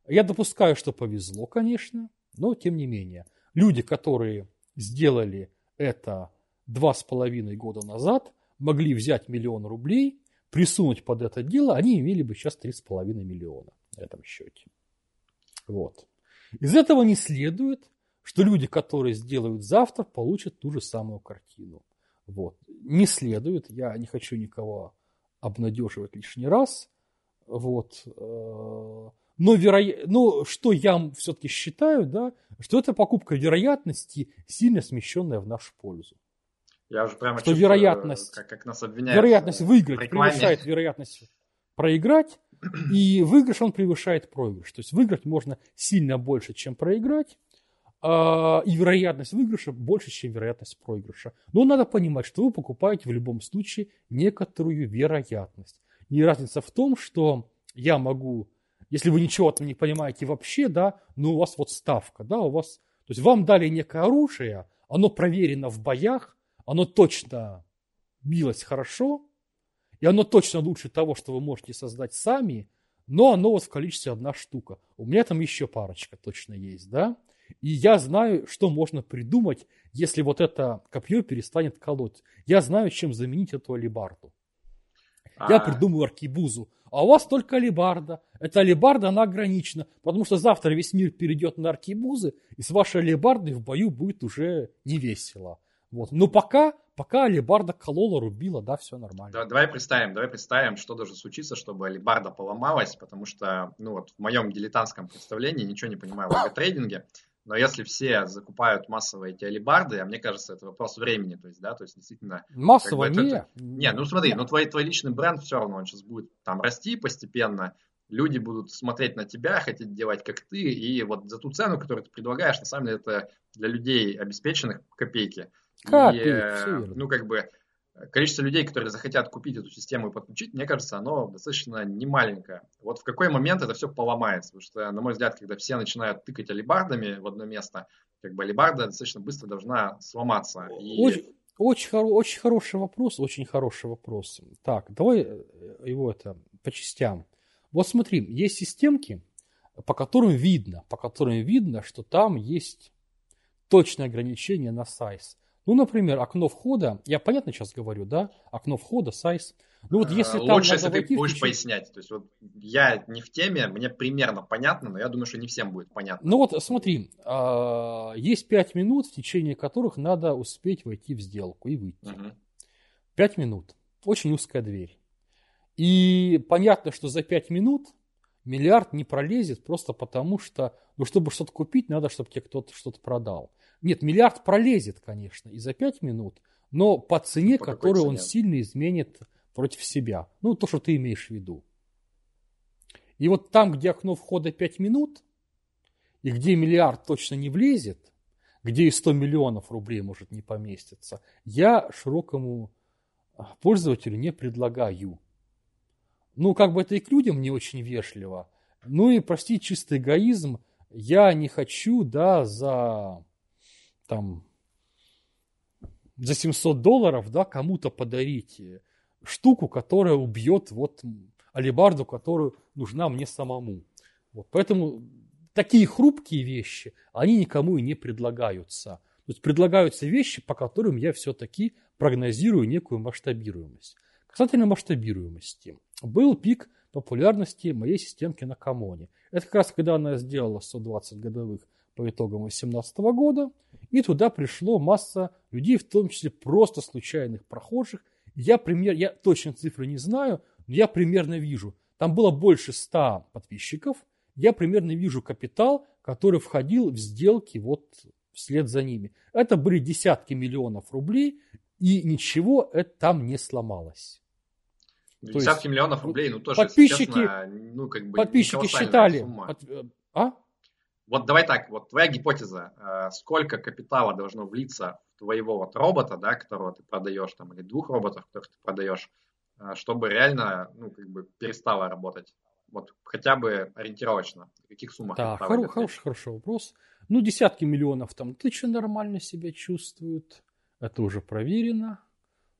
Я допускаю, что повезло, конечно, но тем не менее. Люди, которые сделали это два с половиной года назад, могли взять миллион рублей, присунуть под это дело, они имели бы сейчас 3,5 миллиона на этом счете. Вот. Из этого не следует, что люди, которые сделают завтра, получат ту же самую картину. Вот. Не следует, я не хочу никого обнадеживать лишний раз. Вот. Э, но, веро... Но что я все-таки считаю, да, что это покупка вероятности, сильно смещенная в нашу пользу. Я уже прямо что вероятность, как, как нас обвиняют вероятность выиграть превышает вероятность проиграть, и выигрыш он превышает проигрыш. То есть выиграть можно сильно больше, чем проиграть, а, и вероятность выигрыша больше, чем вероятность проигрыша. Но надо понимать, что вы покупаете в любом случае некоторую вероятность. И разница в том, что я могу, если вы ничего там не понимаете вообще, да, но у вас вот ставка, да, у вас, то есть вам дали некое оружие, оно проверено в боях, оно точно билось хорошо, и оно точно лучше того, что вы можете создать сами, но оно вот в количестве одна штука. У меня там еще парочка точно есть, да? И я знаю, что можно придумать, если вот это копье перестанет колоть. Я знаю, чем заменить эту алибарду. Я а. придумаю аркибузу. А у вас только алибарда. Эта алибарда, она ограничена, потому что завтра весь мир перейдет на аркибузы, и с вашей алибардой в бою будет уже не весело. Вот. Но пока, пока алибарда колола, рубила, да, все нормально. Да, давай представим, давай представим, что должно случиться, чтобы алибарда поломалась, потому что, ну вот в моем дилетантском представлении, ничего не понимаю в лого-трейдинге, но если все закупают массово эти алибарды, а мне кажется, это вопрос времени, то есть, да, то есть действительно... Массово как бы, не. Это, не, ну смотри, ну твой, твой личный бренд все равно, он сейчас будет там расти постепенно, люди будут смотреть на тебя, хотеть делать как ты, и вот за ту цену, которую ты предлагаешь, на самом деле это для людей обеспеченных копейки. Копейки, и, э, ну как бы количество людей, которые захотят купить эту систему и подключить, мне кажется, оно достаточно немаленькое. Вот в какой момент это все поломается? Потому что, на мой взгляд, когда все начинают тыкать алибардами в одно место, как бы алибарда достаточно быстро должна сломаться. И... Очень, очень, очень хороший вопрос, очень хороший вопрос. Так, давай э, его это по частям. Вот смотри, есть системки, по которым видно, по которым видно, что там есть точное ограничение на сайз. Ну, например, окно входа, я понятно сейчас говорю, да? Окно входа, сайз. Ну вот если там Лучше, если ты будешь течение... пояснять. То есть вот я не в теме, мне примерно понятно, но я думаю, что не всем будет понятно. Ну вот смотри, а, есть 5 минут, в течение которых надо успеть войти в сделку и выйти. Угу. 5 минут. Очень узкая дверь. И понятно, что за 5 минут миллиард не пролезет просто потому, что, ну, чтобы что-то купить, надо, чтобы тебе кто-то что-то продал. Нет, миллиард пролезет, конечно, и за 5 минут, но по цене, по которую цене? он сильно изменит против себя. Ну, то, что ты имеешь в виду. И вот там, где окно входа 5 минут, и где миллиард точно не влезет, где и 100 миллионов рублей может не поместиться, я широкому а, пользователю не предлагаю. Ну, как бы это и к людям не очень вежливо. Ну и, прости, чистый эгоизм, я не хочу, да, за там за 700 долларов, да, кому-то подарить штуку, которая убьет вот алибарду, которую нужна мне самому. Вот, поэтому такие хрупкие вещи, они никому и не предлагаются. То есть предлагаются вещи, по которым я все-таки прогнозирую некую масштабируемость. Касательно масштабируемости. Был пик популярности моей системки на Камоне. Это как раз когда она сделала 120 годовых по итогам 2018 года, и туда пришло масса людей, в том числе просто случайных прохожих. Я, пример, я точно цифры не знаю, но я примерно вижу. Там было больше 100 подписчиков. Я примерно вижу капитал, который входил в сделки вот вслед за ними. Это были десятки миллионов рублей, и ничего это там не сломалось. Десятки есть, миллионов рублей, ну тоже, подписчики, честно, ну как бы подписчики считали, сумма. Э, а? Вот давай так, вот твоя гипотеза, э, сколько капитала должно влиться в твоего вот робота, да, которого ты продаешь, там, или двух роботов, которых ты продаешь, э, чтобы реально, ну, как бы перестало работать? Вот хотя бы ориентировочно, в каких суммах? Да, хоро- хороший, хороший вопрос. Ну, десятки миллионов там тысячи нормально себя чувствуют, это уже проверено.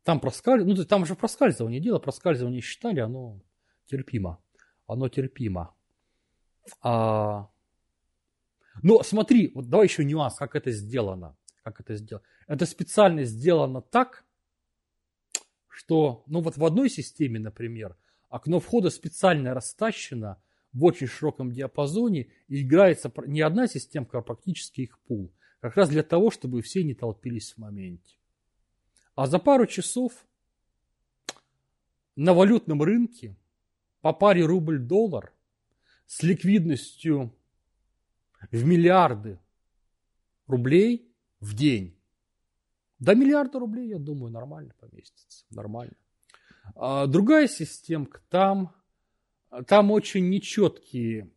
Там проскальзывание, ну, там же проскальзывание дело, проскальзывание считали, оно терпимо. Оно терпимо. А но смотри, вот давай еще нюанс, как это сделано. Как это сделано. Это специально сделано так, что, ну вот в одной системе, например, окно входа специально растащено в очень широком диапазоне и играется не одна системка, а практически их пул. Как раз для того, чтобы все не толпились в моменте. А за пару часов на валютном рынке по паре рубль-доллар с ликвидностью в миллиарды рублей в день. До миллиарда рублей, я думаю, нормально поместится. Нормально. А другая системка, там, там очень нечеткие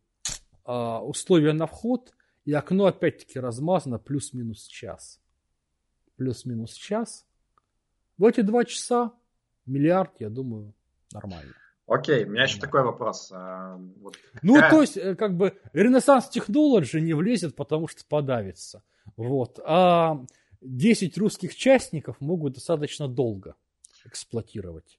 а, условия на вход, и окно опять-таки размазано плюс-минус час. Плюс-минус час. В эти два часа миллиард, я думаю, нормально. Окей, у меня еще такой вопрос. А, вот ну, то есть, э, как бы, Renaissance Technology не влезет, потому что подавится. Вот. А 10 русских частников могут достаточно долго эксплуатировать.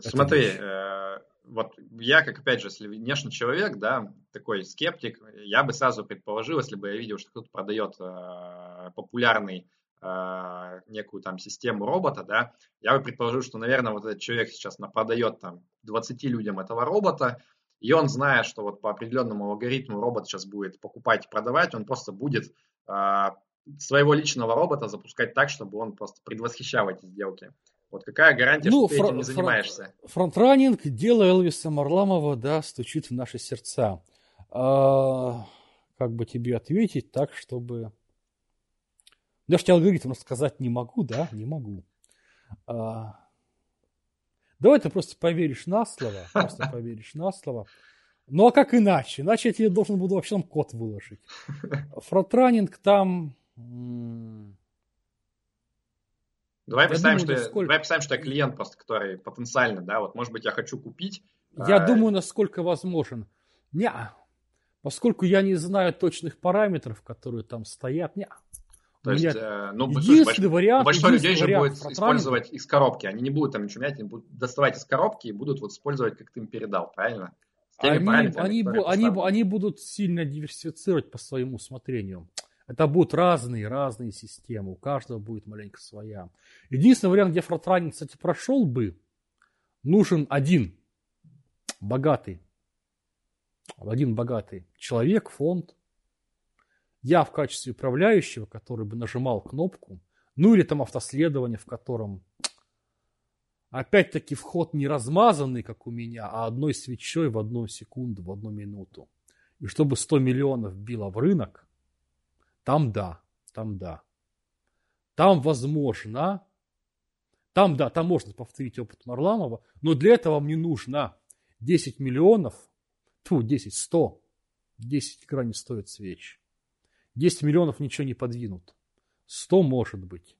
Смотри, э, вот я, как опять же, если внешний человек, да, такой скептик, я бы сразу предположил, если бы я видел, что кто-то продает э, популярный некую там систему робота, да, я бы предположил, что, наверное, вот этот человек сейчас продает там 20 людям этого робота, и он, зная, что вот по определенному алгоритму робот сейчас будет покупать и продавать, он просто будет э, своего личного робота запускать так, чтобы он просто предвосхищал эти сделки. Вот какая гарантия, ну, что ты этим не занимаешься? Фронтранинг, дело Элвиса Марламова, да, стучит в наши сердца. А, как бы тебе ответить так, чтобы... Даже тебе алгоритм сказать не могу, да, не могу. А, давай ты просто поверишь на слово, просто поверишь на слово. Ну а как иначе? Иначе я тебе должен буду вообще там код выложить. Фронтранинг там Давай представим, думаю, что насколько... я, давай представим, что я клиент просто, который потенциально, да, вот, может быть, я хочу купить. Я а... думаю, насколько возможен. Не, поскольку я не знаю точных параметров, которые там стоят, не. То есть, э, ну, единственный вариант, большинство людей же будет использовать из коробки. Они не будут там ничего менять, они будут доставать из коробки и будут вот использовать, как ты им передал, правильно? Они, они, они, они будут сильно диверсифицировать по своему усмотрению. Это будут разные, разные системы, у каждого будет маленько своя. Единственный вариант, где фронтранинг, кстати, прошел бы, нужен один богатый, один богатый человек, фонд, я в качестве управляющего, который бы нажимал кнопку, ну или там автоследование, в котором опять-таки вход не размазанный, как у меня, а одной свечой в одну секунду, в одну минуту. И чтобы 100 миллионов било в рынок, там да, там да. Там возможно, там да, там можно повторить опыт Марламова, но для этого мне нужно 10 миллионов, тьфу, 10, 100, 10 игра не стоит свеч. 10 миллионов ничего не подвинут. 100 может быть.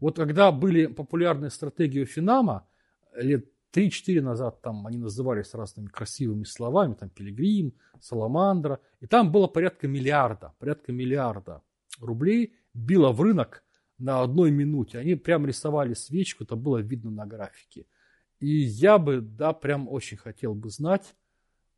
Вот когда были популярные стратегии Финама, лет 3-4 назад там они назывались разными красивыми словами, там Пилигрим, Саламандра, и там было порядка миллиарда, порядка миллиарда рублей било в рынок на одной минуте. Они прям рисовали свечку, это было видно на графике. И я бы, да, прям очень хотел бы знать,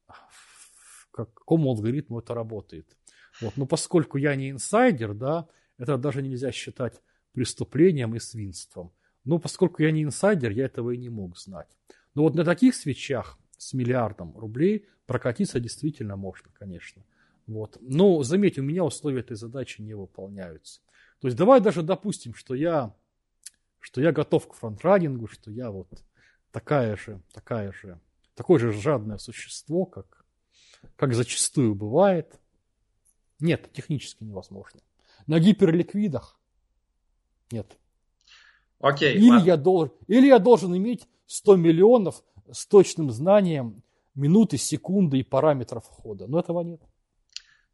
в какому алгоритму это работает. Вот. Но поскольку я не инсайдер, да, это даже нельзя считать преступлением и свинством. Но поскольку я не инсайдер, я этого и не мог знать. Но вот на таких свечах с миллиардом рублей прокатиться действительно можно, конечно. Вот. Но заметь, у меня условия этой задачи не выполняются. То есть давай даже допустим, что я, что я готов к фронтранингу, что я вот такая же, такая же, такое же жадное существо, как, как зачастую бывает. Нет, технически невозможно. На гиперликвидах нет. Окей. Или, я должен, или я должен иметь 100 миллионов с точным знанием минуты, секунды и параметров входа. Но этого нет.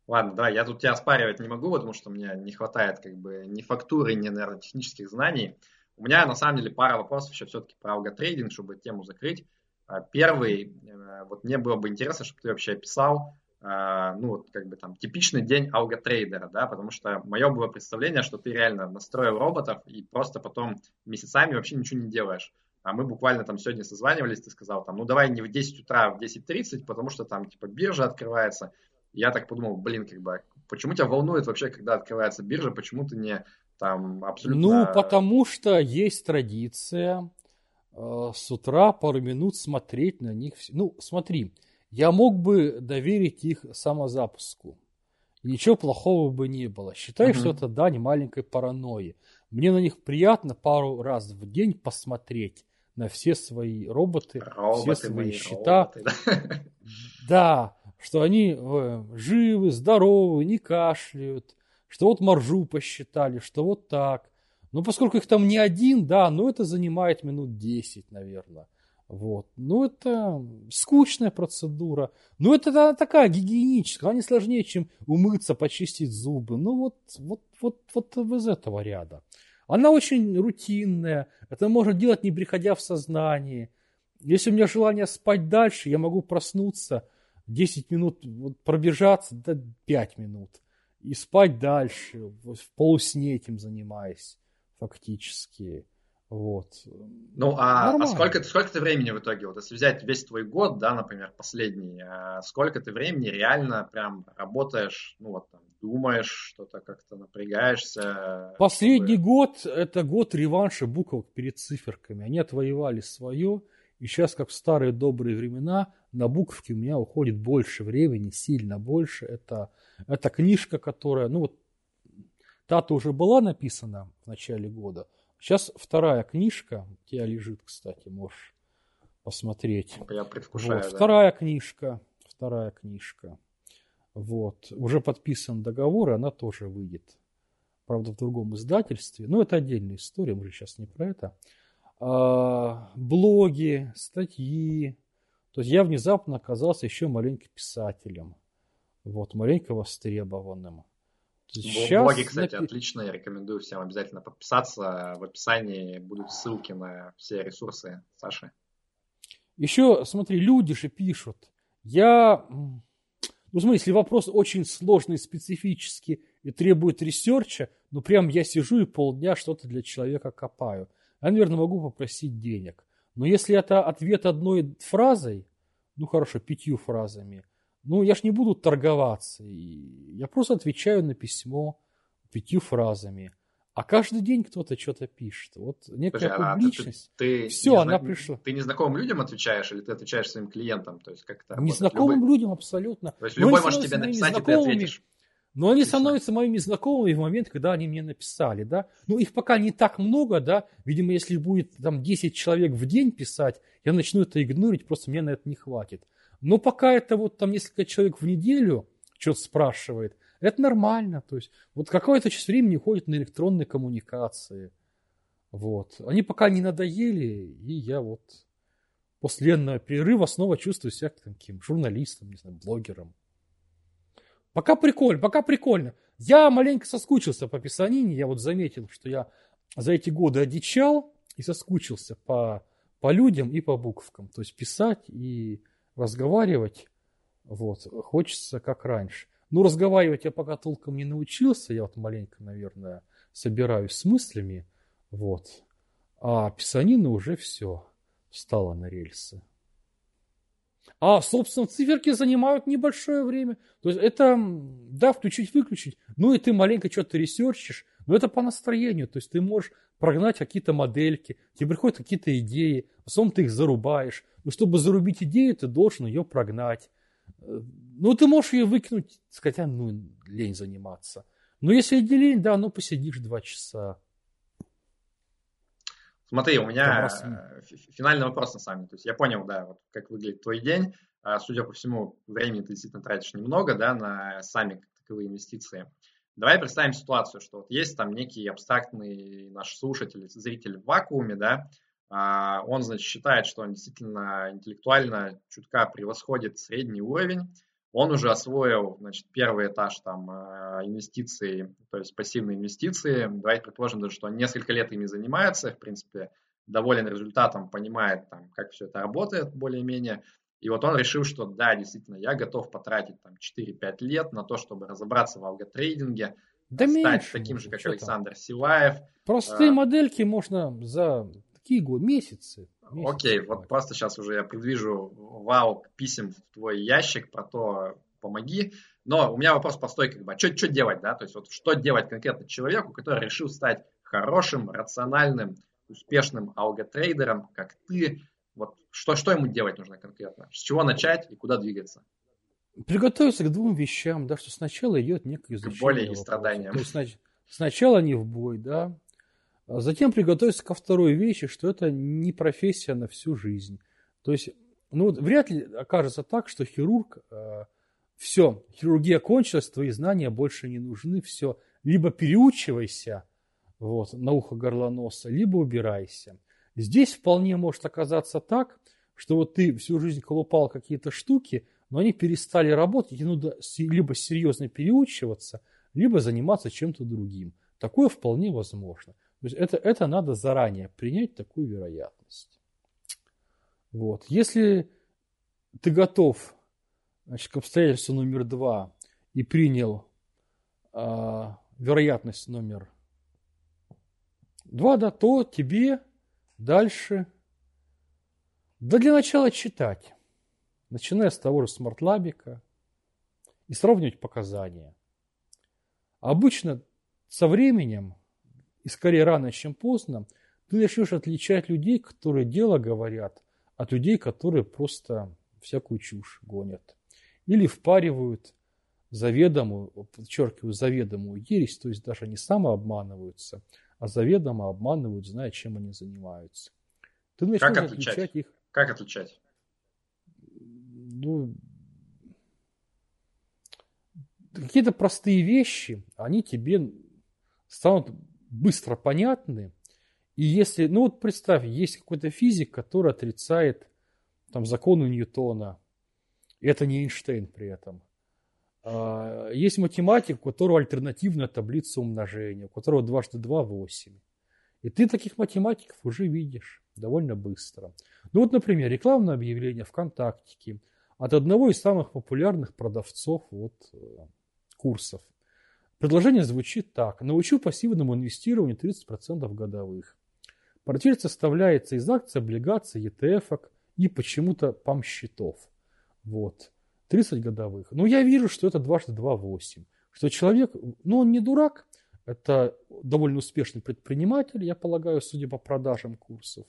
Ладно, да, я тут тебя оспаривать не могу, потому что мне не хватает как бы ни фактуры, ни, наверное, технических знаний. У меня на самом деле пара вопросов еще все-таки про алготрейдинг, чтобы тему закрыть. А, первый, э, вот мне было бы интересно, чтобы ты вообще описал, ну, вот как бы там типичный день алготрейдера, да, потому что мое было представление, что ты реально настроил роботов и просто потом месяцами вообще ничего не делаешь. А мы буквально там сегодня созванивались, ты сказал там, ну давай не в 10 утра, а в 10.30, потому что там типа биржа открывается. Я так подумал, блин, как бы, почему тебя волнует вообще, когда открывается биржа, почему ты не там абсолютно... Ну, потому что есть традиция э, с утра пару минут смотреть на них. Ну, смотри, я мог бы доверить их самозапуску. ничего плохого бы не было. Считай, uh-huh. что это дань маленькой паранойи. Мне на них приятно пару раз в день посмотреть на все свои роботы, роботы все свои счета. Роботы, да? да, что они э, живы, здоровы, не кашляют, что вот маржу посчитали, что вот так. Ну, поскольку их там не один, да, но это занимает минут 10, наверное. Вот. Ну, это скучная процедура. Ну, это да, такая гигиеническая. Она не сложнее, чем умыться, почистить зубы. Ну, вот, вот, вот, вот из этого ряда. Она очень рутинная. Это можно делать, не приходя в сознание. Если у меня желание спать дальше, я могу проснуться, 10 минут вот, пробежаться, да 5 минут. И спать дальше, в полусне этим занимаясь фактически. Вот. Ну, а, а сколько, сколько ты времени в итоге, вот если взять весь твой год, да, например, последний, а сколько ты времени реально прям работаешь, ну, вот там, думаешь, что-то как-то напрягаешься? Последний чтобы... год – это год реванша буквок перед циферками. Они отвоевали свое, и сейчас, как в старые добрые времена, на буковки у меня уходит больше времени, сильно больше. Это, это книжка, которая, ну вот, та-то уже была написана в начале года – Сейчас вторая книжка, у тебя лежит, кстати, можешь посмотреть. Я предвкушаю, вот, да. Вторая книжка, вторая книжка. Вот, уже подписан договор, и она тоже выйдет. Правда, в другом издательстве. Но это отдельная история, мы же сейчас не про это. А, блоги, статьи. То есть я внезапно оказался еще маленьким писателем. Вот, маленько востребованным. Сейчас Блоги, кстати, напи... отлично. Я рекомендую всем обязательно подписаться. В описании будут ссылки на все ресурсы Саши. Еще, смотри, люди же пишут. Я... Ну, смотри, если вопрос очень сложный, специфический и требует research а, ну, прям я сижу и полдня что-то для человека копаю. Я, наверное, могу попросить денег. Но если это ответ одной фразой, ну, хорошо, пятью фразами, ну, я ж не буду торговаться. Я просто отвечаю на письмо пятью фразами. А каждый день кто-то что-то пишет. Вот некая Слушай, публичность. А ты, ты, Все, она зна... пришла. Ты незнакомым людям отвечаешь или ты отвечаешь своим клиентам? То есть как это Незнакомым любой... людям абсолютно. То есть Но любой может тебе написать, и ты ответишь. Но они Отлично. становятся моими знакомыми в момент, когда они мне написали, да. Ну, их пока не так много, да. Видимо, если будет там 10 человек в день писать, я начну это игнорить, просто мне на это не хватит. Но пока это вот там несколько человек в неделю что-то спрашивает, это нормально. То есть вот какое-то часть времени уходит на электронные коммуникации. Вот. Они пока не надоели, и я вот после длинного перерыва снова чувствую себя таким журналистом, не знаю, блогером. Пока прикольно, пока прикольно. Я маленько соскучился по писанине, я вот заметил, что я за эти годы одичал и соскучился по, по людям и по буквам. То есть писать и разговаривать, вот, хочется как раньше. Ну, разговаривать я пока толком не научился, я вот маленько, наверное, собираюсь с мыслями, вот. А писанина уже все, встала на рельсы. А, собственно, циферки занимают небольшое время. То есть это, да, включить-выключить. Ну и ты маленько что-то ресерчишь, но это по настроению. То есть ты можешь прогнать какие-то модельки, тебе приходят какие-то идеи, потом ты их зарубаешь. Но чтобы зарубить идею, ты должен ее прогнать. Э, ну, ты можешь ее выкинуть, сказать, а, ну, лень заниматься. Но если не лень, да, ну, посидишь два часа. Смотри, у меня э, финальный вопрос на самом деле. То есть я понял, да, вот как выглядит твой день. А, судя по всему, времени ты действительно тратишь немного, да, на сами таковые инвестиции. Давай представим ситуацию, что вот есть там некий абстрактный наш слушатель, зритель в вакууме, да, он, значит, считает, что он действительно интеллектуально чутка превосходит средний уровень, он уже освоил, значит, первый этаж там а, инвестиций, то есть пассивные инвестиции. Давайте предположим даже, что он несколько лет ими занимается, в принципе, доволен результатом, понимает, там, как все это работает более-менее. И вот он решил, что да, действительно, я готов потратить там 4-5 лет на то, чтобы разобраться в алготрейдинге, да стать меньше, таким же, как Александр там. Силаев. Простые а, модельки можно за годы, месяцы. месяцы Окей, вот просто сейчас уже я предвижу вау писем в твой ящик про то, помоги. Но у меня вопрос простой, как бы, а что, что делать, да? То есть вот что делать конкретно человеку, который решил стать хорошим, рациональным, успешным алготрейдером, как ты, вот что, что ему делать нужно конкретно? С чего начать и куда двигаться? Приготовиться к двум вещам, да, что сначала идет некое изучение. К боли и страданиям. То есть сначала не в бой, да, затем приготовиться ко второй вещи, что это не профессия на всю жизнь. То есть, ну, вряд ли окажется так, что хирург, э, все, хирургия кончилась, твои знания больше не нужны, все, либо переучивайся, вот, на ухо горлоноса, либо убирайся. Здесь вполне может оказаться так, что вот ты всю жизнь колупал какие-то штуки, но они перестали работать, и надо либо серьезно переучиваться, либо заниматься чем-то другим. Такое вполне возможно. То есть это, это надо заранее принять такую вероятность. Вот. Если ты готов значит, к обстоятельству номер два и принял э, вероятность номер два, да, то тебе дальше, да для начала читать, начиная с того же смартлабика и сравнивать показания. Обычно со временем, и скорее рано, чем поздно, ты начнешь отличать людей, которые дело говорят, от людей, которые просто всякую чушь гонят. Или впаривают заведомую, подчеркиваю, заведомую ересь, то есть даже не самообманываются, а заведомо обманывают, зная, чем они занимаются. Ты начнешь как отличать? отличать их. Как отличать? Ну, какие-то простые вещи, они тебе станут быстро понятны. И если, ну вот представь, есть какой-то физик, который отрицает там законы Ньютона, это не Эйнштейн при этом. А, есть математик, у которого альтернативная таблица умножения, у которого дважды два – восемь. И ты таких математиков уже видишь довольно быстро. Ну вот, например, рекламное объявление ВКонтакте от одного из самых популярных продавцов вот, э, курсов. Предложение звучит так. Научу пассивному инвестированию 30% годовых. Портфель составляется из акций, облигаций, ETF и почему-то пам-счетов. Вот. 30 годовых. Но я вижу, что это дважды 2 8. Что человек, ну он не дурак, это довольно успешный предприниматель, я полагаю, судя по продажам курсов.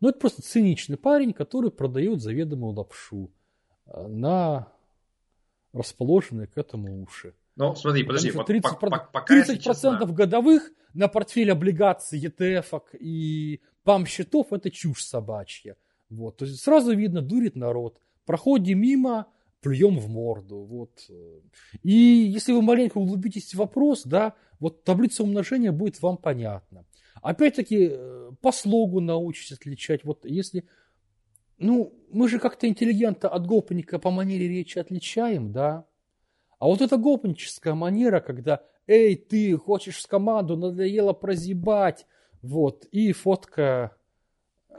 Но это просто циничный парень, который продает заведомую лапшу э, на расположенные к этому уши. Ну, смотри, подожди, 30%, по, по, пока 30% честно... годовых на портфель облигаций, ETF и пам-счетов – это чушь собачья. Вот. То есть сразу видно, дурит народ. Проходим мимо, плюем в морду. Вот. И если вы маленько углубитесь в вопрос, да, вот таблица умножения будет вам понятна. Опять-таки, э, по слогу научитесь отличать. Вот если, ну, мы же как-то интеллигента от гопника по манере речи отличаем, да. А вот эта гопническая манера, когда, эй, ты хочешь с команду, надоело прозябать, вот, и фотка э,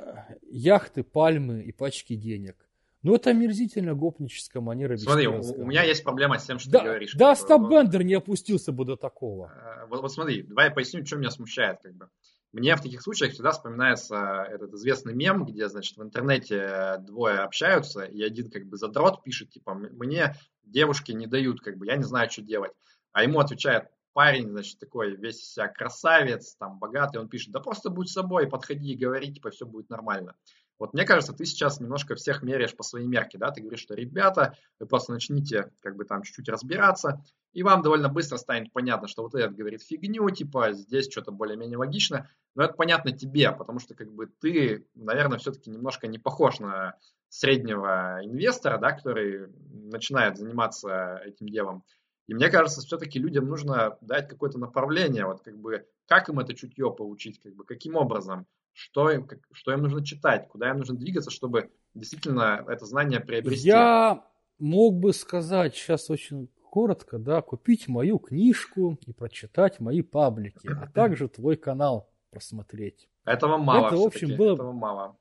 яхты, пальмы и пачки денег. Ну, это омерзительно гопническая манера Смотри, у, у меня есть проблема с тем, что да, ты говоришь. Да, Остап Бендер не опустился бы до такого. Э, вот, вот смотри, давай я поясню, что меня смущает. Как бы. Мне в таких случаях всегда вспоминается этот известный мем, где, значит, в интернете двое общаются, и один как бы задрот пишет, типа, мне девушки не дают, как бы, я не знаю, что делать. А ему отвечает парень, значит, такой весь себя красавец, там, богатый, он пишет, да просто будь собой, подходи и говори, типа, все будет нормально. Вот мне кажется, ты сейчас немножко всех меряешь по своей мерке, да, ты говоришь, что ребята, вы просто начните как бы там чуть-чуть разбираться, и вам довольно быстро станет понятно, что вот этот говорит фигню, типа здесь что-то более-менее логично, но это понятно тебе, потому что как бы ты, наверное, все-таки немножко не похож на среднего инвестора, да, который начинает заниматься этим делом. И мне кажется, все-таки людям нужно дать какое-то направление, вот как бы как им это чутье получить, как бы каким образом что им, что им нужно читать, куда им нужно двигаться, чтобы действительно это знание приобрести. Я мог бы сказать сейчас очень коротко, да, купить мою книжку и прочитать мои паблики, а также твой канал просмотреть. Этого мало. Это, в общем, было... Этого мало.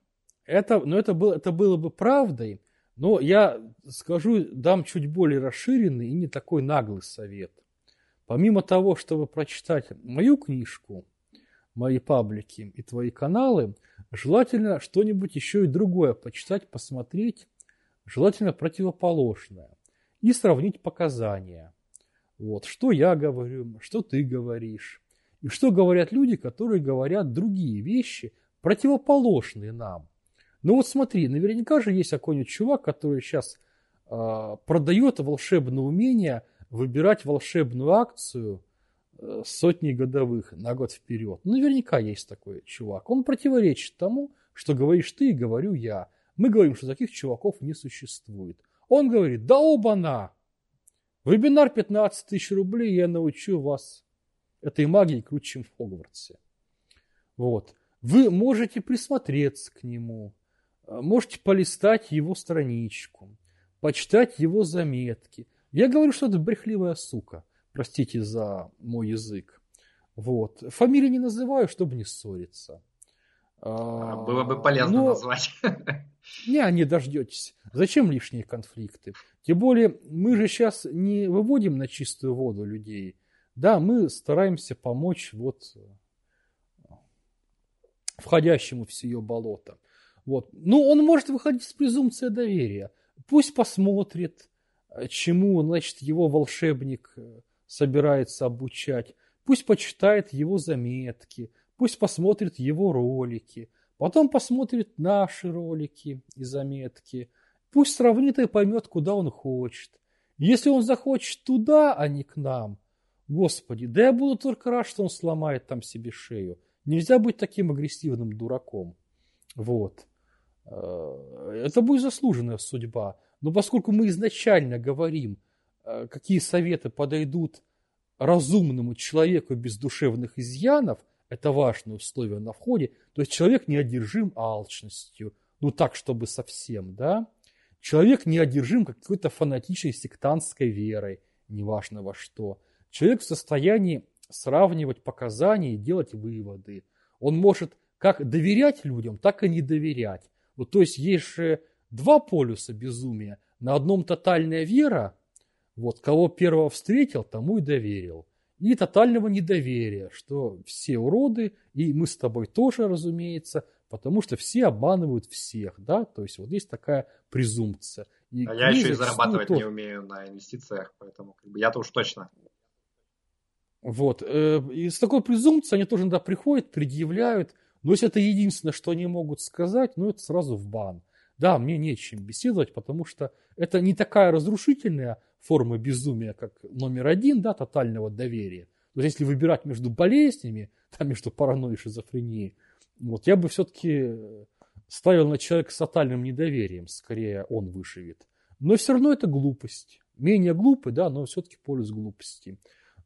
Это, ну, это, было, это было бы правдой, но я скажу, дам чуть более расширенный и не такой наглый совет. Помимо того, чтобы прочитать мою книжку, мои паблики и твои каналы, желательно что-нибудь еще и другое почитать, посмотреть, желательно противоположное, и сравнить показания. Вот, что я говорю, что ты говоришь, и что говорят люди, которые говорят другие вещи, противоположные нам. Ну вот смотри, наверняка же есть какой-нибудь чувак, который сейчас э, продает волшебное умение выбирать волшебную акцию – сотни годовых на год вперед. Ну, наверняка есть такой чувак. Он противоречит тому, что говоришь ты и говорю я. Мы говорим, что таких чуваков не существует. Он говорит, да оба-на! Вебинар 15 тысяч рублей, я научу вас этой магией круче, чем в Хогвартсе. Вот. Вы можете присмотреться к нему, э, можете полистать его страничку, почитать его заметки. Я говорю, что это брехливая сука. Простите за мой язык. Вот. Фамилии не называю, чтобы не ссориться. А, было бы полезно Но... назвать. Не, не дождетесь. Зачем лишние конфликты? Тем более, мы же сейчас не выводим на чистую воду людей. Да, мы стараемся помочь вот входящему в сие болото. Вот. Ну, он может выходить с презумпцией доверия. Пусть посмотрит, чему, значит, его волшебник э, собирается обучать. Пусть почитает его заметки, пусть посмотрит его ролики, потом посмотрит наши ролики и заметки. Пусть сравнит и поймет, куда он хочет. Если он захочет туда, а не к нам, господи, да я буду только рад, что он сломает там себе шею. Нельзя быть таким агрессивным дураком. Вот. Э, это будет заслуженная судьба. Но поскольку мы изначально говорим, какие советы подойдут разумному человеку без душевных изъянов, это важное условие на входе, то есть человек не одержим алчностью, ну так, чтобы совсем, да, человек не одержим какой-то фанатичной сектантской верой, неважно во что. Человек в состоянии сравнивать показания и делать выводы. Он может как доверять людям, так и не доверять. Вот, то есть есть же два полюса безумия. На одном тотальная вера, вот кого первого встретил, тому и доверил. И тотального недоверия, что все уроды, и мы с тобой тоже, разумеется, потому что все обманывают всех, да, то есть вот есть такая презумпция. И а я еще и зарабатывать тоже... не умею на инвестициях, поэтому как бы я-то уж точно. Вот, э, и с такой презумпцией они тоже иногда приходят, предъявляют, но если это единственное, что они могут сказать, ну это сразу в бан. Да, мне нечем беседовать, потому что это не такая разрушительная форма безумия, как номер один, да, тотального доверия. То есть, если выбирать между болезнями, там, между паранойей и шизофренией, вот, я бы все-таки ставил на человека с тотальным недоверием, скорее он выживет. Но все равно это глупость. Менее глупый, да, но все-таки полюс глупости.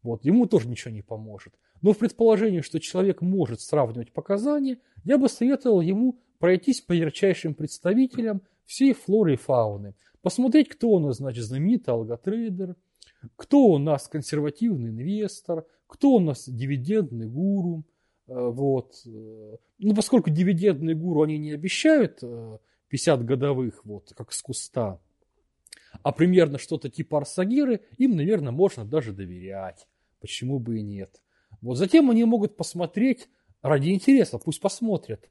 Вот, ему тоже ничего не поможет. Но в предположении, что человек может сравнивать показания, я бы советовал ему пройтись по ярчайшим представителям всей флоры и фауны, посмотреть, кто у нас, значит, знаменитый алготрейдер, кто у нас консервативный инвестор, кто у нас дивидендный гуру. Э, вот. Ну, поскольку дивидендные гуру, они не обещают 50 э, годовых, вот, как с куста, а примерно что-то типа Арсагиры, им, наверное, можно даже доверять. Почему бы и нет. Вот затем они могут посмотреть ради интереса, пусть посмотрят,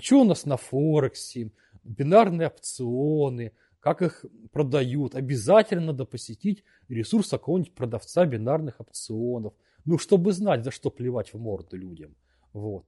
что у нас на Форексе, бинарные опционы, как их продают. Обязательно надо посетить ресурс какого-нибудь продавца бинарных опционов. Ну, чтобы знать, за что плевать в морду людям. Вот.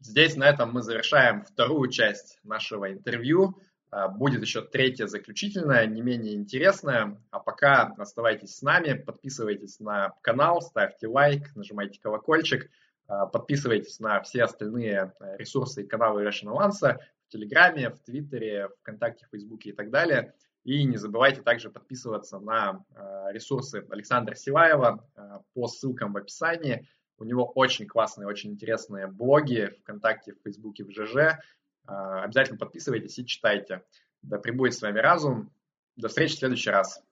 Здесь на этом мы завершаем вторую часть нашего интервью. А, будет еще третья заключительная, не менее интересная. А пока оставайтесь с нами, подписывайтесь на канал, ставьте лайк, нажимайте колокольчик. А, подписывайтесь на все остальные э, ресурсы и каналы Rational Answer в Телеграме, в Твиттере, ВКонтакте, Фейсбуке и так далее. И не забывайте также подписываться на э, ресурсы Александра Силаева э, по ссылкам в описании. У него очень классные, очень интересные блоги ВКонтакте, в Фейсбуке, в ЖЖ. Обязательно подписывайтесь и читайте. Да пребудет с вами разум. До встречи в следующий раз.